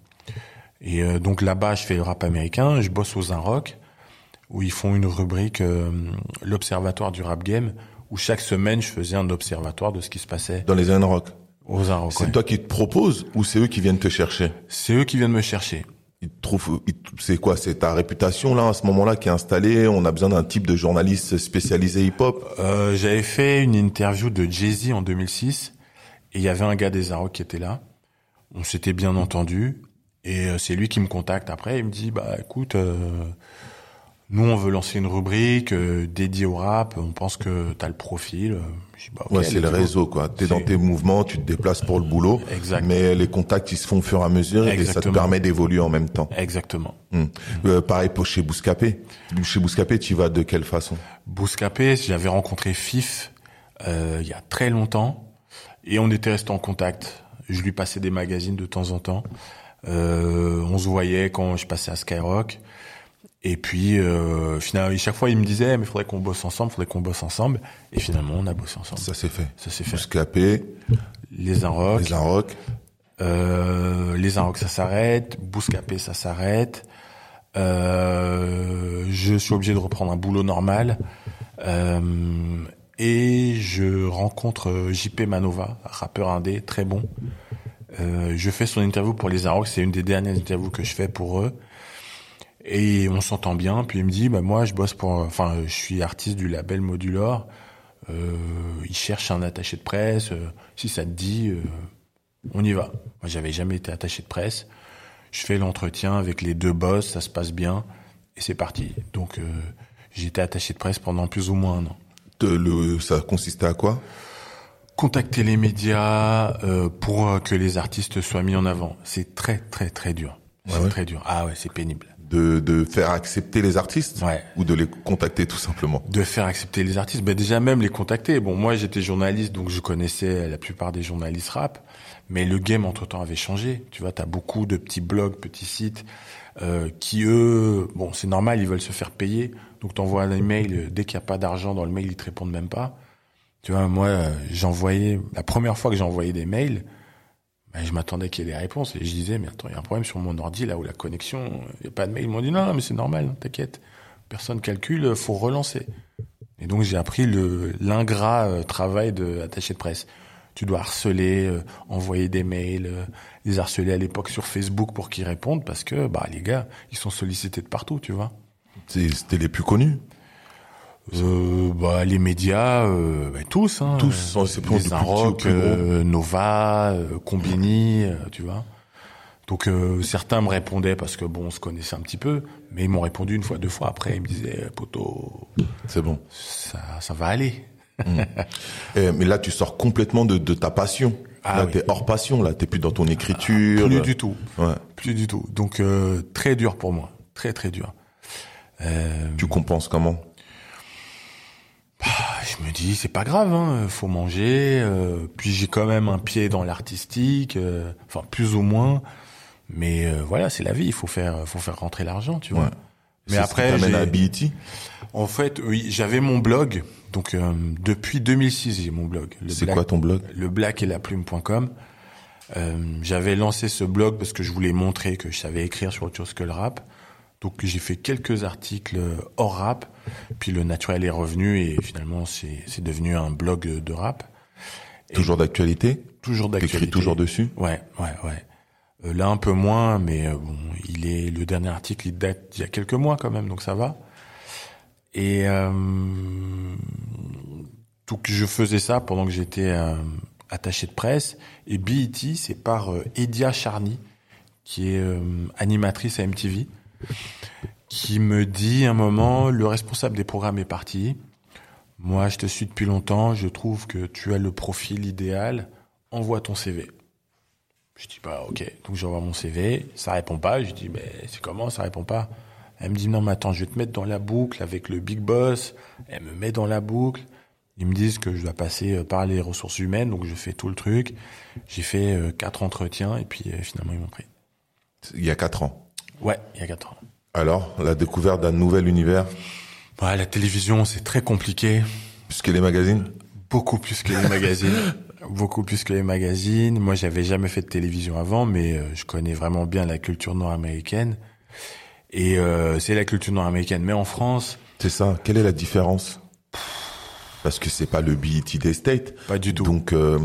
Et euh, donc là-bas, je fais le rap américain. Je bosse aux Rock où ils font une rubrique euh, l'observatoire du rap game où chaque semaine je faisais un observatoire de ce qui se passait Dans les Rock. aux Rock. C'est toi qui te proposes ou c'est eux qui viennent te chercher? C'est eux qui viennent me chercher. Ils te- c'est quoi C'est ta réputation là à ce moment-là qui est installée? On a besoin d'un type de journaliste spécialisé hip-hop? Euh, J'avais fait une interview de Jay-Z en 2006 et il y avait un gars des Arocs qui était là. On s'était bien entendu et euh, c'est lui qui me contacte après. Il me dit bah écoute, euh, nous on veut lancer une rubrique euh, dédiée au rap. On pense que t'as le profil. Je dis, bah, Ouais, c'est le réseau quoi. T'es dans tes mouvements, tu te déplaces pour le boulot. Exact. Mais les contacts ils se font au fur et à mesure et ça te Exactement. permet d'évoluer en même temps. Exactement. Hmm. Euh, pareil pour chez Bouscapé. Chez Bouscapé, tu y vas de quelle façon? Bouscapé, j'avais rencontré Fif euh, il y a très longtemps et on était restés en contact. Je lui passais des magazines de temps en temps. Euh, on se voyait quand je passais à Skyrock. Et puis, euh, finalement, chaque fois, il me disait, mais faudrait qu'on bosse ensemble, faudrait qu'on bosse ensemble. Et finalement, on a bossé ensemble. Ça s'est fait. Ça s'est fait. Bouscapé, Les Inrocks, les Inrock. euh, les Inrocks, ça s'arrête. Bouscapé, ça s'arrête. Euh, je suis obligé de reprendre un boulot normal. Euh, et je rencontre euh, JP Manova, rappeur indé, très bon. Euh, je fais son interview pour les Arocs, c'est une des dernières interviews que je fais pour eux. Et on s'entend bien, puis il me dit, bah moi je bosse pour, enfin je suis artiste du label Modulor, euh, il cherche un attaché de presse, euh, si ça te dit, euh, on y va. Moi j'avais jamais été attaché de presse, je fais l'entretien avec les deux boss, ça se passe bien, et c'est parti. Donc euh, j'ai été attaché de presse pendant plus ou moins un an. Le, ça consistait à quoi? Contacter les médias euh, pour euh, que les artistes soient mis en avant, c'est très très très dur. C'est ouais très dur. Ah ouais, c'est pénible. De, de faire accepter les artistes Ouais. ou de les contacter tout simplement? De faire accepter les artistes, ben déjà même les contacter. Bon, moi j'étais journaliste, donc je connaissais la plupart des journalistes rap, mais le game entre temps avait changé. Tu vois, t'as beaucoup de petits blogs, petits sites euh, qui eux, bon, c'est normal, ils veulent se faire payer, donc t'envoies un email euh, dès qu'il n'y a pas d'argent dans le mail, ils te répondent même pas. Tu vois, moi euh, j'envoyais la première fois que j'ai envoyé des mails, ben, je m'attendais qu'il y ait des réponses et je disais mais attends, il y a un problème sur mon ordi là où la connexion, il n'y a pas de mail. Ils m'ont dit non, mais c'est normal, t'inquiète, personne calcule, faut relancer. Et donc j'ai appris l'ingrat euh, travail de attaché de presse. Tu dois harceler, euh, envoyer des mails, euh, les harceler à l'époque sur Facebook pour qu'ils répondent parce que bah les gars, ils sont sollicités de partout, tu vois. C'était les plus connus. Euh, bah les médias, euh, bah, tous, hein, Tous, du les Inrock, euh, Nova, euh, Combini, euh, tu vois. Donc euh, certains me répondaient parce que bon, on se connaissait un petit peu, mais ils m'ont répondu une fois, deux fois. Après, ils me disaient, poto, C'est bon. ça, ça va aller. Eh, mais là, tu sors complètement de, de ta passion. Ah là, oui. t'es hors passion. Là, t'es plus dans ton écriture. Plus du tout. Ouais. Plus du tout. Donc euh, très dur pour moi, très très dur. Euh, Tu compenses comment? Je me dis c'est pas grave, hein, faut manger. euh, puis j'ai quand même un pied dans l'artistique, euh, enfin plus ou moins. Mais euh, voilà, c'est la vie. Il faut faire, faut faire rentrer l'argent, tu vois. Ouais. Mais après, j'ai- à BET. en fait, oui, j'avais mon blog. Donc euh, depuis 2006, j'ai mon blog. C'est quoi ton blog? le black et la plume.com. Euh, j'avais lancé ce blog parce que je voulais montrer que je savais écrire sur autre chose que le rap. Donc j'ai fait quelques articles hors rap, puis le naturel est revenu et finalement c'est c'est devenu un blog de rap. Et Toujours d'actualité? Toujours d'actualité. T'écris toujours dessus? Ouais, ouais, ouais. Euh, là un peu moins, mais euh, bon, il est le dernier article, il date d'il y a quelques mois quand même, donc ça va. Et euh, donc je faisais ça pendant que j'étais euh, attaché de presse. Et BET, c'est par Edia Charny, qui est euh, animatrice à MTV, qui me dit un moment, le responsable des programmes est parti. Moi, je te suis depuis longtemps, je trouve que tu as le profil idéal, envoie ton CV. Je dis, bah ok, donc j'envoie mon CV, ça répond pas, je dis, mais c'est comment, ça répond pas. Elle me dit, non mais attends, je vais te mettre dans la boucle avec le big boss, elle me met dans la boucle, ils me disent que je dois passer euh, par les ressources humaines, donc je fais tout le truc, j'ai fait euh, quatre entretiens et puis euh, finalement ils m'ont pris. Il y a quatre ans. Ouais, il y a quatre ans. Alors, la découverte d'un nouvel univers, Ouais, la télévision, c'est très compliqué. puisque les magazines Beaucoup plus que les magazines. Beaucoup plus que les magazines. Moi, j'avais jamais fait de télévision avant, mais euh, je connais vraiment bien la culture nord-américaine. Et euh, c'est la culture nord-américaine. Mais en France, C'est ça. Quelle est la différence? Parce que c'est pas le BET des States. pas du tout. Donc, euh,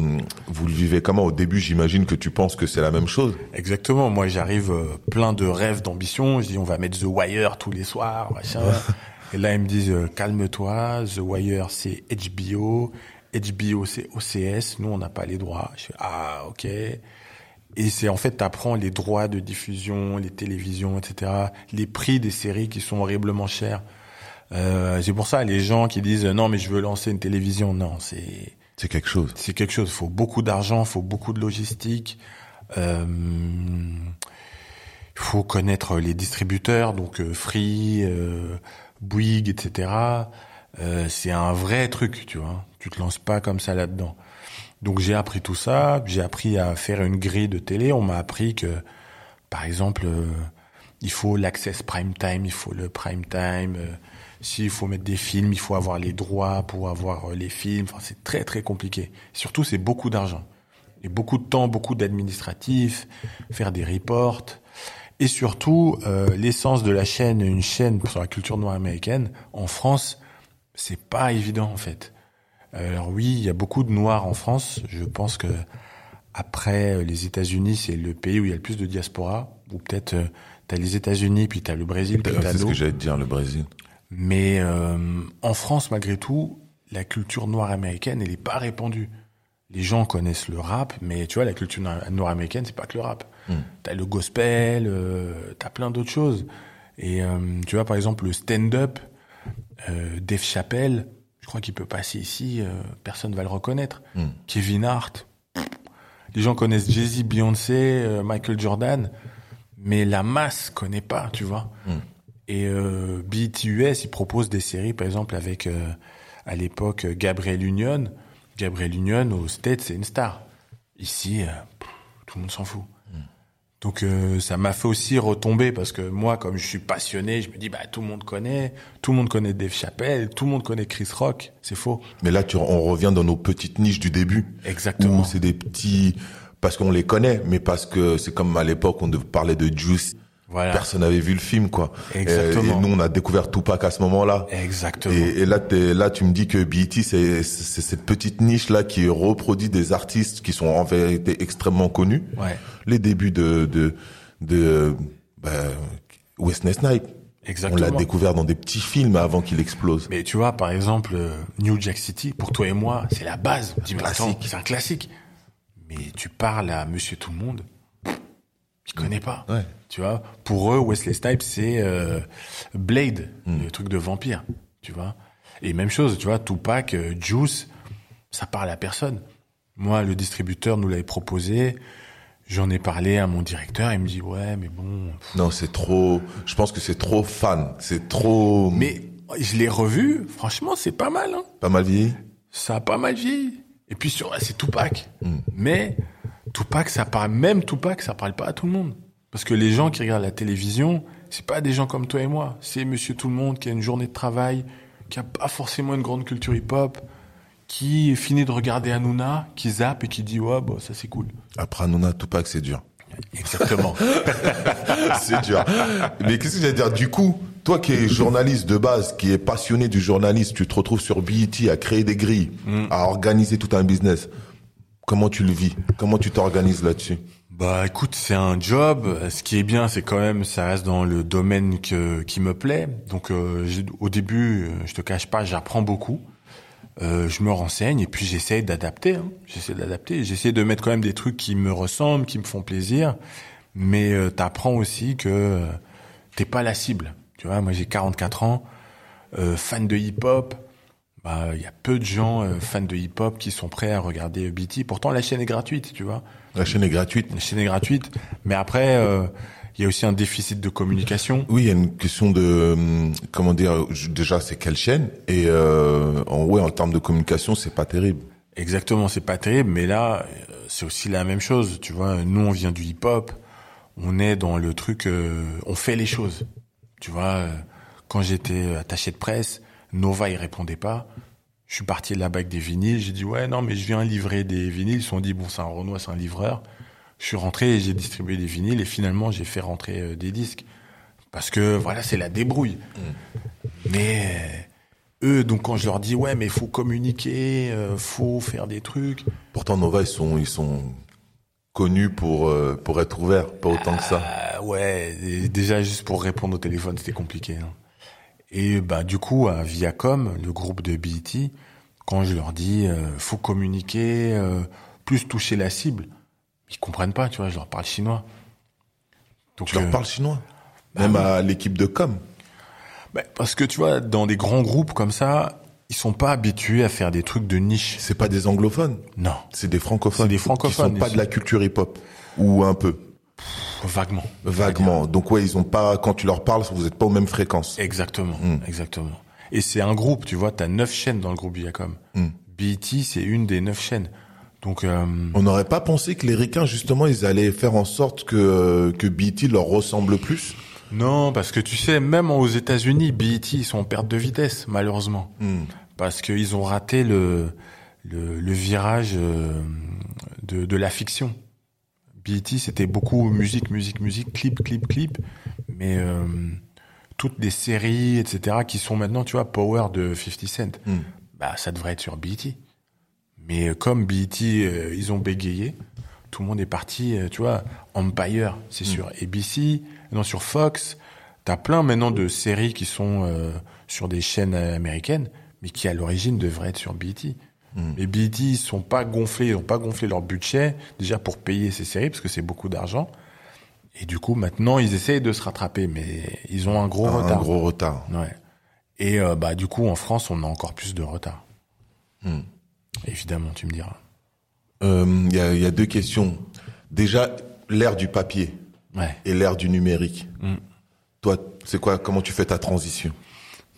vous le vivez comment? Au début, j'imagine que tu penses que c'est la même chose. Exactement. Moi, j'arrive euh, plein de rêves, d'ambitions. Je dis, on va mettre The Wire tous les soirs, machin. Et là, ils me disent, euh, calme-toi. The Wire, c'est HBO. HBO, c'est OCS. Nous, on n'a pas les droits. Je fais, ah, ok. Et c'est en fait, t'apprends les droits de diffusion, les télévisions, etc. Les prix des séries qui sont horriblement chers. Euh, c'est pour ça, les gens qui disent, non, mais je veux lancer une télévision. Non, c'est, C'est quelque chose. c'est quelque chose. Faut beaucoup d'argent, faut beaucoup de logistique. Euh, il faut connaître les distributeurs, donc euh, Free, euh, Bouygues, etc. Euh, c'est un vrai truc, tu vois. Tu te lances pas comme ça là-dedans. Donc j'ai appris tout ça. J'ai appris à faire une grille de télé. On m'a appris que, par exemple, euh, il faut l'access prime time, il faut le prime time. euh, S'il faut mettre des films, il faut avoir les droits pour avoir euh, les films. Enfin, c'est très très compliqué. Surtout, c'est beaucoup d'argent et beaucoup de temps, beaucoup d'administratifs, faire des reports. Et surtout, euh, l'essence de la chaîne, une chaîne sur la culture noire américaine, en France, c'est pas évident en fait. Alors oui, il y a beaucoup de noirs en France. Je pense que après les États-Unis, c'est le pays où il y a le plus de diaspora. Ou peut-être euh, t'as les États-Unis, puis t'as le Brésil, puis t'as C'est ce que j'allais te dire, le Brésil. Mais euh, en France, malgré tout, la culture noire américaine, elle est pas répandue. Les gens connaissent le rap, mais tu vois, la culture noire américaine, c'est pas que le rap. T'as le gospel, euh, t'as plein d'autres choses. Et euh, tu vois, par exemple, le stand-up, euh, Dave Chappelle, je crois qu'il peut passer ici, euh, personne va le reconnaître. Kevin Hart, les gens connaissent Jay-Z, Beyoncé, euh, Michael Jordan, mais la masse connaît pas, tu vois. Et euh, BET US, il propose des séries, par exemple, avec, euh, à l'époque, Gabriel Union. Gabriel Union, au States, c'est une star. Ici, euh, pff, tout le monde s'en fout. Donc euh, ça m'a fait aussi retomber parce que moi, comme je suis passionné, je me dis bah tout le monde connaît, tout le monde connaît Dave Chappelle, tout le monde connaît Chris Rock, c'est faux. Mais là, tu, on revient dans nos petites niches du début. Exactement. Où c'est des petits, parce qu'on les connaît, mais parce que c'est comme à l'époque, on parlait de Juice. Voilà. Personne n'avait vu le film, quoi. Exactement. Et, et nous, on a découvert Tupac à ce moment-là. Exactement. Et, et là, tu me dis que BET, c'est cette petite niche là qui reproduit des artistes qui sont en vérité extrêmement connus. Ouais. Les débuts de de de bah, Wesley Snipes. Exactement. On l'a découvert dans des petits films avant qu'il explose. Mais tu vois, par exemple, euh, New Jack City, pour toi et moi, c'est la base. C'est un classique. Mais tu parles à Monsieur Tout le Monde, il connaît pas. Ouais. Tu vois, pour eux, Wesley Snipes, c'est euh, Blade, le truc de vampire. Tu vois. Et même chose, tu vois, Tupac, euh, Juice, ça parle à personne. Moi, le distributeur nous l'avait proposé. J'en ai parlé à mon directeur. Il me dit, ouais, mais bon. pff. Non, c'est trop. Je pense que c'est trop fan. C'est trop. Mais je l'ai revu. Franchement, c'est pas mal. Hein. pas mal vieilli. ça a pas mal vieilli. Et puis sur, c'est Tupac. Mais Tupac, ça parle, même Tupac, ça parle pas à tout le monde. Parce que les gens qui regardent la télévision, c'est pas des gens comme toi et moi. C'est monsieur tout le monde qui a une journée de travail, qui a pas forcément une grande culture hip-hop, qui finit de regarder Hanouna, qui zappe et qui dit, ouais, ça c'est cool. Après Hanouna, Tupac, c'est dur. Exactement. c'est dur. Mais qu'est-ce que j'allais dire? Du coup, toi qui es journaliste de base, qui est passionné du journalisme, tu te retrouves sur BET à créer des grilles, à organiser tout un business. Comment tu le vis? Comment tu t'organises là-dessus? Bah écoute, c'est un job. Ce qui est bien, c'est quand même, ça reste dans le domaine que, qui me plaît. Donc euh, au début, euh, je te cache pas, j'apprends beaucoup. Euh, je me renseigne et puis j'essaie d'adapter. Hein. J'essaie d'adapter. J'essaie de mettre quand même des trucs qui me ressemblent, qui me font plaisir. Mais euh, t'apprends aussi que euh, t'es pas la cible. Tu vois, moi j'ai 44 ans, euh, fan de hip-hop. Bah, il y a peu de gens euh, fans de hip-hop qui sont prêts à regarder BT. Pourtant, la chaîne est gratuite, tu vois. La chaîne est gratuite. La chaîne est gratuite, mais après, euh, il y a aussi un déficit de communication. Oui, il y a une question de hum, comment dire. Déjà, c'est quelle chaîne? Et euh, en ouais, en termes de communication, c'est pas terrible. Exactement, c'est pas terrible, mais là, c'est aussi la même chose. Tu vois, nous, on vient du hip-hop, on est dans le truc, euh, on fait les choses. Tu vois, quand j'étais attaché de presse, Nova, il répondait pas. Je suis parti là-bas avec des vinyles. J'ai dit ouais, non, mais je viens livrer des vinyles. Ils se sont dit bon, c'est un Renoir, c'est un livreur. Je suis rentré et j'ai distribué des vinyles et finalement j'ai fait rentrer euh, des disques parce que voilà, c'est la débrouille. Mais euh, eux, donc quand je leur dis ouais, mais il faut communiquer, euh, faut faire des trucs. Pourtant, Nova, ils sont ils sont connus pour euh, pour être ouverts, pas autant que ça. Ah, ouais, déjà juste pour répondre au téléphone, c'était compliqué. hein. Et bah du coup, à Viacom, le groupe de BET, quand je leur dis euh, faut communiquer, euh, plus toucher la cible, ils comprennent pas, tu vois, je leur parle chinois. Donc Tu leur euh, parles chinois, même à l'équipe de com. bah, parce que tu vois, dans des grands groupes comme ça, ils sont pas habitués à faire des trucs de niche. C'est pas des anglophones, Non, c'est des francophones. C'est des francophones, Qui sont pas de la culture hip-hop ou un peu vaguement. vaguement. Donc ouais, ils ont pas. Quand tu leur parles, vous êtes pas aux mêmes fréquences. Exactement, Hmm. exactement. Et c'est un groupe, tu vois, t'as neuf chaînes dans le groupe Viacom. BET, c'est une des neuf chaînes. Donc, euh, On n'aurait pas pensé que les ricains, justement, ils allaient faire en sorte que que BET leur ressemble plus? non, parce que tu sais, même aux États-Unis, BET, ils sont en perte de vitesse, malheureusement. Hmm. Parce qu'ils ont raté le, le, le virage euh, de, de la fiction. BET, c'était beaucoup musique, musique, musique, clip, clip, clip. Mais euh, toutes les séries, etc., qui sont maintenant, tu vois, Power de 50 Cent. Hmm. bah ça devrait être sur BET. Mais euh, comme BET, euh, ils ont bégayé, tout le monde est parti, tu vois, Empire, c'est sur ABC, non sur Fox. T'as plein maintenant de séries qui sont euh, sur des chaînes américaines, mais qui à l'origine devraient être sur BET. Les BET, ils sont pas gonflés, ils ont pas gonflé leur budget déjà pour payer ces séries parce que c'est beaucoup d'argent. Et du coup, maintenant, ils essayent de se rattraper, mais ils ont un gros Un retard. gros retard. Ouais. Et euh, bah du coup, en France, on a encore plus de retard. Hmm. Évidemment, tu me diras. Euh, Il y, a, il y a deux questions. Déjà, l'ère du papier Ouais. et l'ère du numérique. Mm. Toi, c'est quoi Comment tu fais ta transition?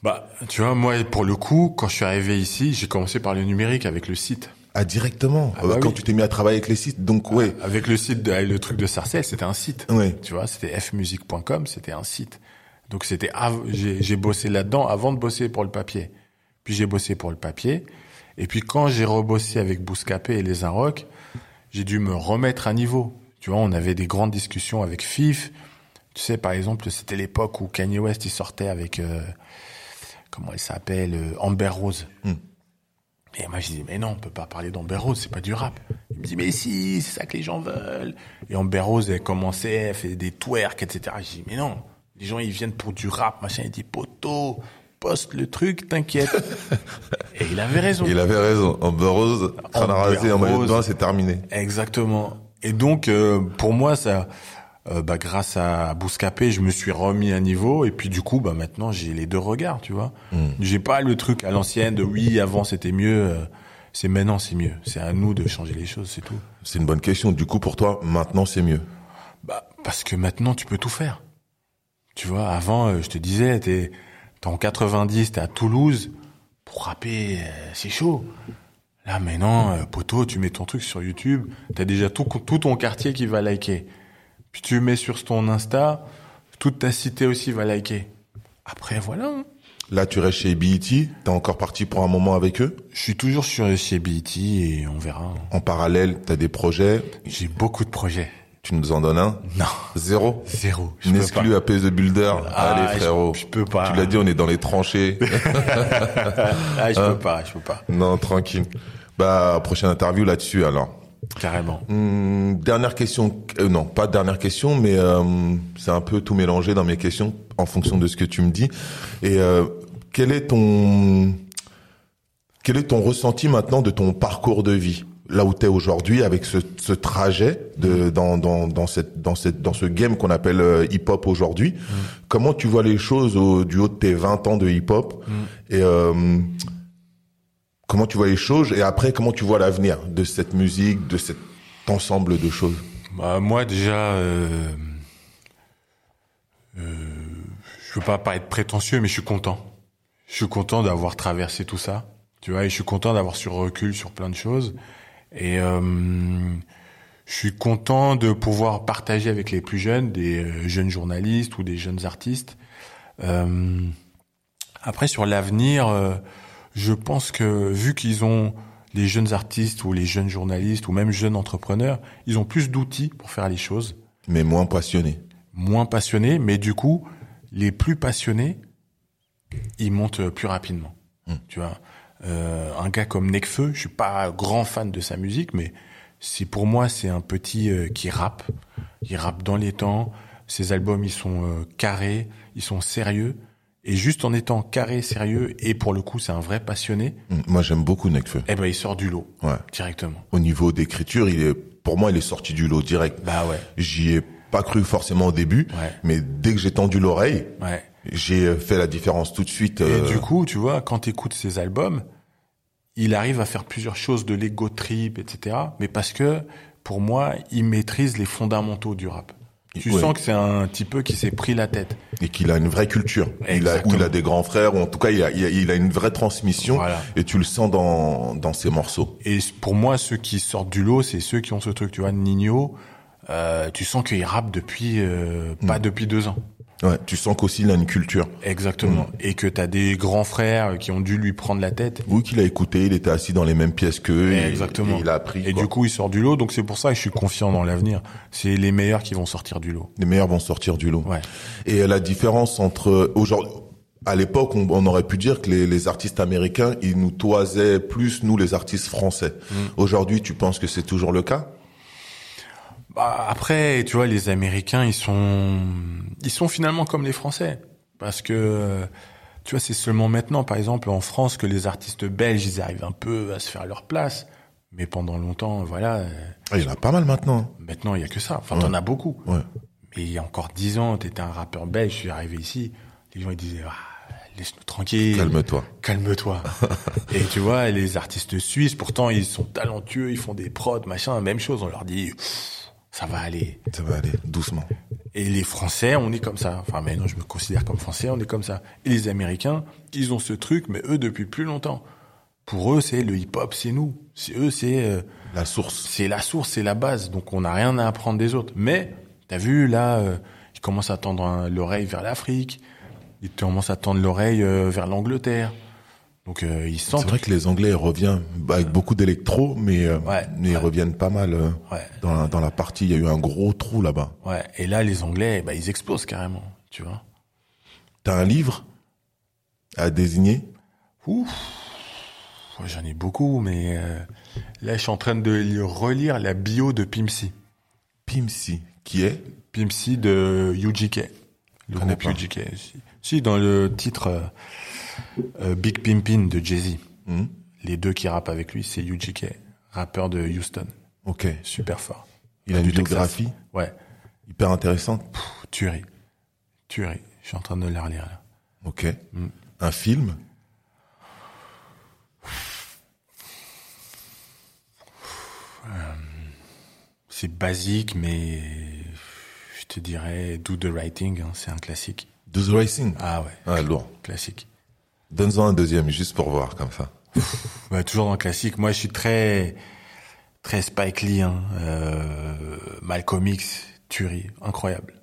Bah, tu vois, moi, pour le coup, quand je suis arrivé ici, j'ai commencé par le numérique avec le site. Ah, directement. Ah bah Quand oui. tu t'es mis à travailler avec les sites, donc ouais. Avec le site, de, le truc de Sarcelles, c'était un site. Ouais. Tu vois, c'était fmusique.com, c'était un site. Donc c'était, j'ai bossé là-dedans avant de bosser pour le papier. Puis j'ai bossé pour le papier. Et puis quand j'ai rebossé avec Bouscapé et les Inrocks, j'ai dû me remettre à niveau. Tu vois, on avait des grandes discussions avec FIF. Tu sais, par exemple, c'était l'époque où Kanye West il sortait avec euh, comment elle s'appelle, euh, Amber Rose. Hmm. Et moi, je dis, mais non, on peut pas parler d'Amber Rose, c'est pas du rap. Il me dit, mais si, c'est ça que les gens veulent. Et Amber Rose, elle commençait, elle fait des twerks, etc. Je dis, mais non, les gens, ils viennent pour du rap, machin. Il dit, poteau, poste le truc, t'inquiète. Et il avait raison. Il avait raison. Amber Rose, Amber rasé, en maillot de bain, c'est terminé. Exactement. Et donc, euh, pour moi, ça, euh, bah, grâce à Bouscapé, je me suis remis à niveau. Et puis, du coup, bah, maintenant, j'ai les deux regards, tu vois. J'ai pas le truc à l'ancienne de oui, avant c'était mieux. euh, c'est maintenant, c'est mieux. C'est à nous de changer les choses, c'est tout. C'est une bonne question. Du coup, pour toi, maintenant, c'est mieux? Bah, parce que maintenant, tu peux tout faire. Tu vois, avant, euh, je te disais, t'es, t'es en 90, t'es à Toulouse. Pour rapper, euh, c'est chaud. Là, maintenant, poteau, tu mets ton truc sur YouTube, t'as déjà tout, tout ton quartier qui va liker. Puis tu mets sur ton Insta, toute ta cité aussi va liker. Après, voilà. hein. Là, tu restes chez BET. T'es encore parti pour un moment avec eux? Je suis toujours sur chez BET et on verra. hein. En parallèle, t'as des projets? J'ai beaucoup de projets. Tu nous en donnes un? Non, Zéro? zéro. Je pas. à PS de Builder? Ah, Allez, frérot. je peux pas. Tu l'as dit, on est dans les tranchées. Ah, je peux pas, je peux pas. non, tranquille. Bah, prochaine interview là-dessus, alors. Carrément. Hum, dernière question. Euh, non, pas dernière question, mais euh, c'est un peu tout mélangé dans mes questions en fonction de ce que tu me dis. Et euh, quel est ton quel est ton ressenti maintenant de ton parcours de vie? Là où tu es aujourd'hui avec ce, ce trajet de dans dans dans cette dans cette dans ce game qu'on appelle euh, hip-hop aujourd'hui Comment tu vois les choses au, du haut de tes 20 ans de hip-hop? Et euh, comment tu vois les choses et après comment tu vois l'avenir de cette musique, de cet ensemble de choses? Bah, moi déjà, euh, euh, je veux pas paraître prétentieux, mais je suis content. Je suis content d'avoir traversé tout ça, tu vois, et je suis content d'avoir sur recul sur plein de choses. Et euh, je suis content de pouvoir partager avec les plus jeunes, des euh, jeunes journalistes ou des jeunes artistes. Euh, après, sur l'avenir, euh, je pense que vu qu'ils ont les jeunes artistes ou les jeunes journalistes ou même jeunes entrepreneurs, ils ont plus d'outils pour faire les choses, mais moins passionné. moins passionnés, mais du coup, les plus passionnés, ils montent plus rapidement. Tu vois, euh, un gars comme Nekfeu, je suis pas grand fan de sa musique, mais c'est pour moi c'est un petit euh, qui rappe, il rappe dans les temps. Ses albums ils sont euh, carrés, ils sont sérieux, et juste en étant carré, sérieux, et pour le coup c'est un vrai passionné, Hum, Moi, j'aime beaucoup Nekfeu. eh ben il sort du lot Ouais. directement. Au niveau d'écriture, il est, pour moi, il est sorti du lot direct. Bah ouais, J'y ai pas cru forcément au début, Ouais. mais dès que j'ai tendu l'oreille, ouais. j'ai fait la différence tout de suite. Et euh, du coup, tu vois, quand tu écoutes ses albums, il arrive à faire plusieurs choses de l'ego trip, etc. Mais parce que, pour moi, il maîtrise les fondamentaux du rap. Tu Ouais. sens que c'est un petit peu qui s'est pris la tête. et qu'il a une vraie culture. Il a, où il a des grands frères, ou en tout cas, il a, il a, il a une vraie transmission, Voilà. et tu le sens dans, dans ses morceaux. Et pour moi, ceux qui sortent du lot, c'est ceux qui ont ce truc. Tu vois, Nino, euh, tu sens qu'il rappe depuis, euh, pas Mm. depuis deux ans. Ouais, tu sens qu'aussi il a une culture. Exactement. Et que t'as des grands frères qui ont dû lui prendre la tête. Oui, qu'il a écouté, il était assis dans les mêmes pièces qu'eux, et, Exactement. et il a appris. Et quoi. du coup, il sort du lot. Donc c'est pour ça que je suis confiant dans l'avenir. C'est les meilleurs qui vont sortir du lot. les meilleurs vont sortir du lot. Ouais. Et la différence entre aujourd'hui, à l'époque, on, on aurait pu dire que les, les artistes américains, ils nous toisaient plus, nous, les artistes français. Aujourd'hui, tu penses que c'est toujours le cas? Bah, après, tu vois, les Américains, ils sont, ils sont finalement comme les Français, parce que, tu vois, c'est seulement maintenant, par exemple, en France, que les artistes belges, ils arrivent un peu à se faire leur place. Mais pendant longtemps, voilà, euh, Ah, Il y en a pas mal maintenant. maintenant, il y a que ça. Enfin, Ouais. t'en as beaucoup. Ouais. Mais il y a encore dix ans, t'étais un rappeur belge, je suis arrivé ici, les gens, ils disaient, ah, laisse-nous tranquille. Calme-toi. Calme-toi. et tu vois, les artistes suisses, pourtant, ils sont talentueux, ils font des prods, machin, même chose. On leur dit, Pff, ça va aller. Ça va aller doucement. Et les Français, on est comme ça. Enfin, maintenant, je me considère comme Français, on est comme ça. Et les Américains, ils ont ce truc, mais eux, depuis plus longtemps. Pour eux, c'est le hip-hop, c'est nous. C'est eux, c'est euh, La source. c'est la source, c'est la base. Donc, on n'a rien à apprendre des autres. Mais, t'as vu, là, euh, ils commencent à tendre l'oreille vers l'Afrique. Ils commencent à tendre l'oreille euh, vers l'Angleterre. Donc, euh, ils C'est vrai que les Anglais reviennent avec beaucoup d'électro, mais, euh, Ouais, mais ils reviennent pas mal euh, Ouais, dans, la, dans la partie. Il y a eu un gros trou là-bas. ouais. Et là, les Anglais, bah, ils explosent carrément. Tu vois. T'as un livre à désigner? Ouf. J'en ai beaucoup, mais euh, là, je suis en train de li- relire la bio de Pimsy. Pimsy, qui est? Pimsy de UGK. Le groupe. UGK. Si, Si, dans le titre euh, euh, Big Pimpin de Jay-Z. Hmm Les deux qui rappent avec lui, c'est UGK, rappeur de Houston. Ok. Super fort. Il a une biographie Ouais, hyper intéressante. Pff, tuerie. Tuerie. Je suis en train de la relire là. Ok. Hmm. Un film C'est basique, mais je te dirais Do the Writing, hein, c'est un classique. Do the Racing Ah ouais, Ah, lourd. classique. Donne-en un deuxième, juste pour voir, comme ça. Ouais, toujours dans le classique. Moi, je suis très, très Spike Lee, hein. euh, Malcolm X, tuerie, incroyable.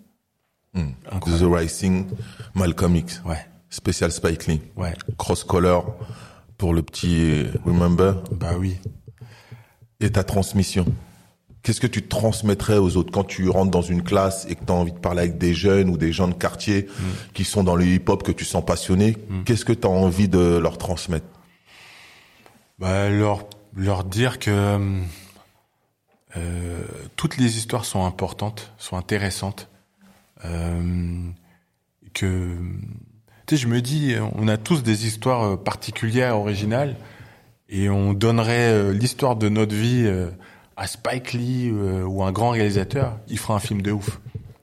Hmm. Incroyable. the Racing, Malcolm X, Ouais, spécial Spike Lee. ouais, Cross Color pour le petit Remember. bah oui. Et ta transmission Qu'est-ce que tu transmettrais aux autres quand tu rentres dans une classe et que tu as envie de parler avec des jeunes ou des gens de quartier qui sont dans le hip-hop que tu sens passionnés Qu'est-ce que tu as envie de leur transmettre? Bah, leur, leur dire que euh, toutes les histoires sont importantes, sont intéressantes. Euh, que tu sais, je me dis, on a tous des histoires euh, particulières, originales, et on donnerait l'histoire de notre vie euh, à Spike Lee euh, ou un grand réalisateur, il fera un film de ouf.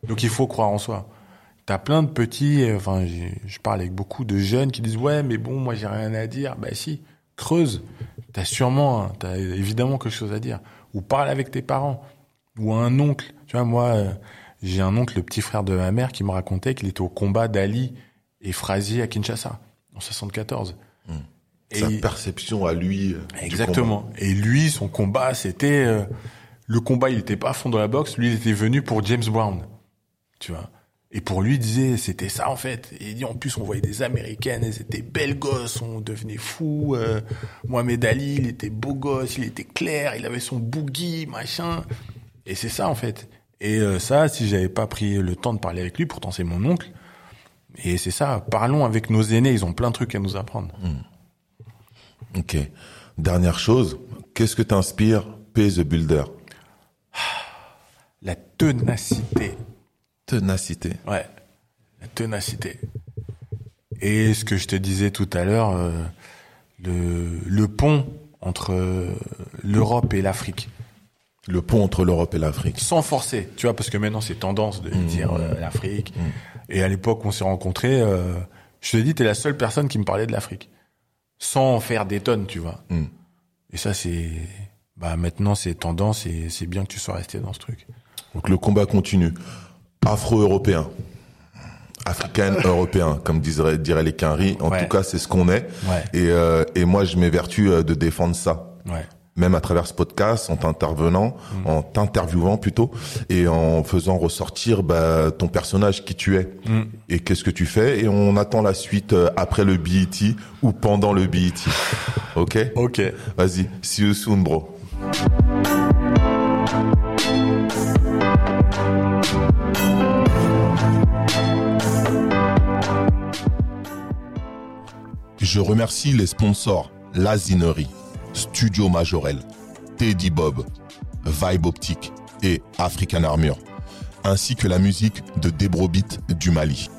Donc il faut croire en soi. T'as plein de petits, euh, enfin, je parle avec beaucoup de jeunes qui disent ouais, mais bon, moi j'ai rien à dire. Bah si, creuse. T'as sûrement, hein, t'as évidemment quelque chose à dire. Ou parle avec tes parents ou un oncle. Tu vois, moi, euh, j'ai un oncle, le petit frère de ma mère, qui me racontait qu'il était au combat d'Ali et Frazier à Kinshasa en 74. Et Sa perception à lui. euh, Exactement. Et lui, son combat, c'était euh, le combat. Il était pas à fond dans la boxe. Lui, il était venu pour James Brown. Tu vois. Et pour lui, il disait, c'était ça en fait. Et il dit, en plus, on voyait des Américaines, elles étaient belles gosses, on devenait fou. Euh, Mohamed Ali, il était beau gosse, il était clair, il avait son boogie, machin. Et c'est ça en fait. Et euh, ça, si j'avais pas pris le temps de parler avec lui, pourtant c'est mon oncle. Et c'est ça. Parlons avec nos aînés, ils ont plein de trucs à nous apprendre. combat. Ok. Dernière chose, qu'est-ce que t'inspire P the Builder La ténacité. Ténacité. Ouais, la ténacité. Et ce que je te disais tout à l'heure, euh, le, le pont entre euh, l'Europe et l'Afrique, Le pont entre l'Europe et l'Afrique. sans forcer, tu vois, parce que maintenant c'est tendance de dire euh, l'Afrique. Et à l'époque où on s'est rencontrés, euh, je te dis, t'es la seule personne qui me parlait de l'Afrique, sans en faire des tonnes, tu vois. Mm. Et ça c'est, bah maintenant c'est tendance et c'est bien que tu sois resté dans ce truc. Donc le combat continue. Afro-européen. Africain européen, comme dirait, diraient les Quinri. En Ouais. tout cas, c'est ce qu'on est. Ouais. Et, euh, et moi, je m'évertue euh, de défendre ça. Ouais. Même à travers ce podcast, en t'intervenant, en t'interviewant plutôt, et en faisant ressortir bah, ton personnage, qui tu es, et qu'est-ce que tu fais? Et on attend la suite euh, après le BET ou pendant le BET. Ok? Ok. Vas-y, see you soon, bro. Je remercie les sponsors Lazinerie, Studio Majorel, Teddy Bob, Vibe Optique et African Armure, ainsi que la musique de Debrobit du Mali.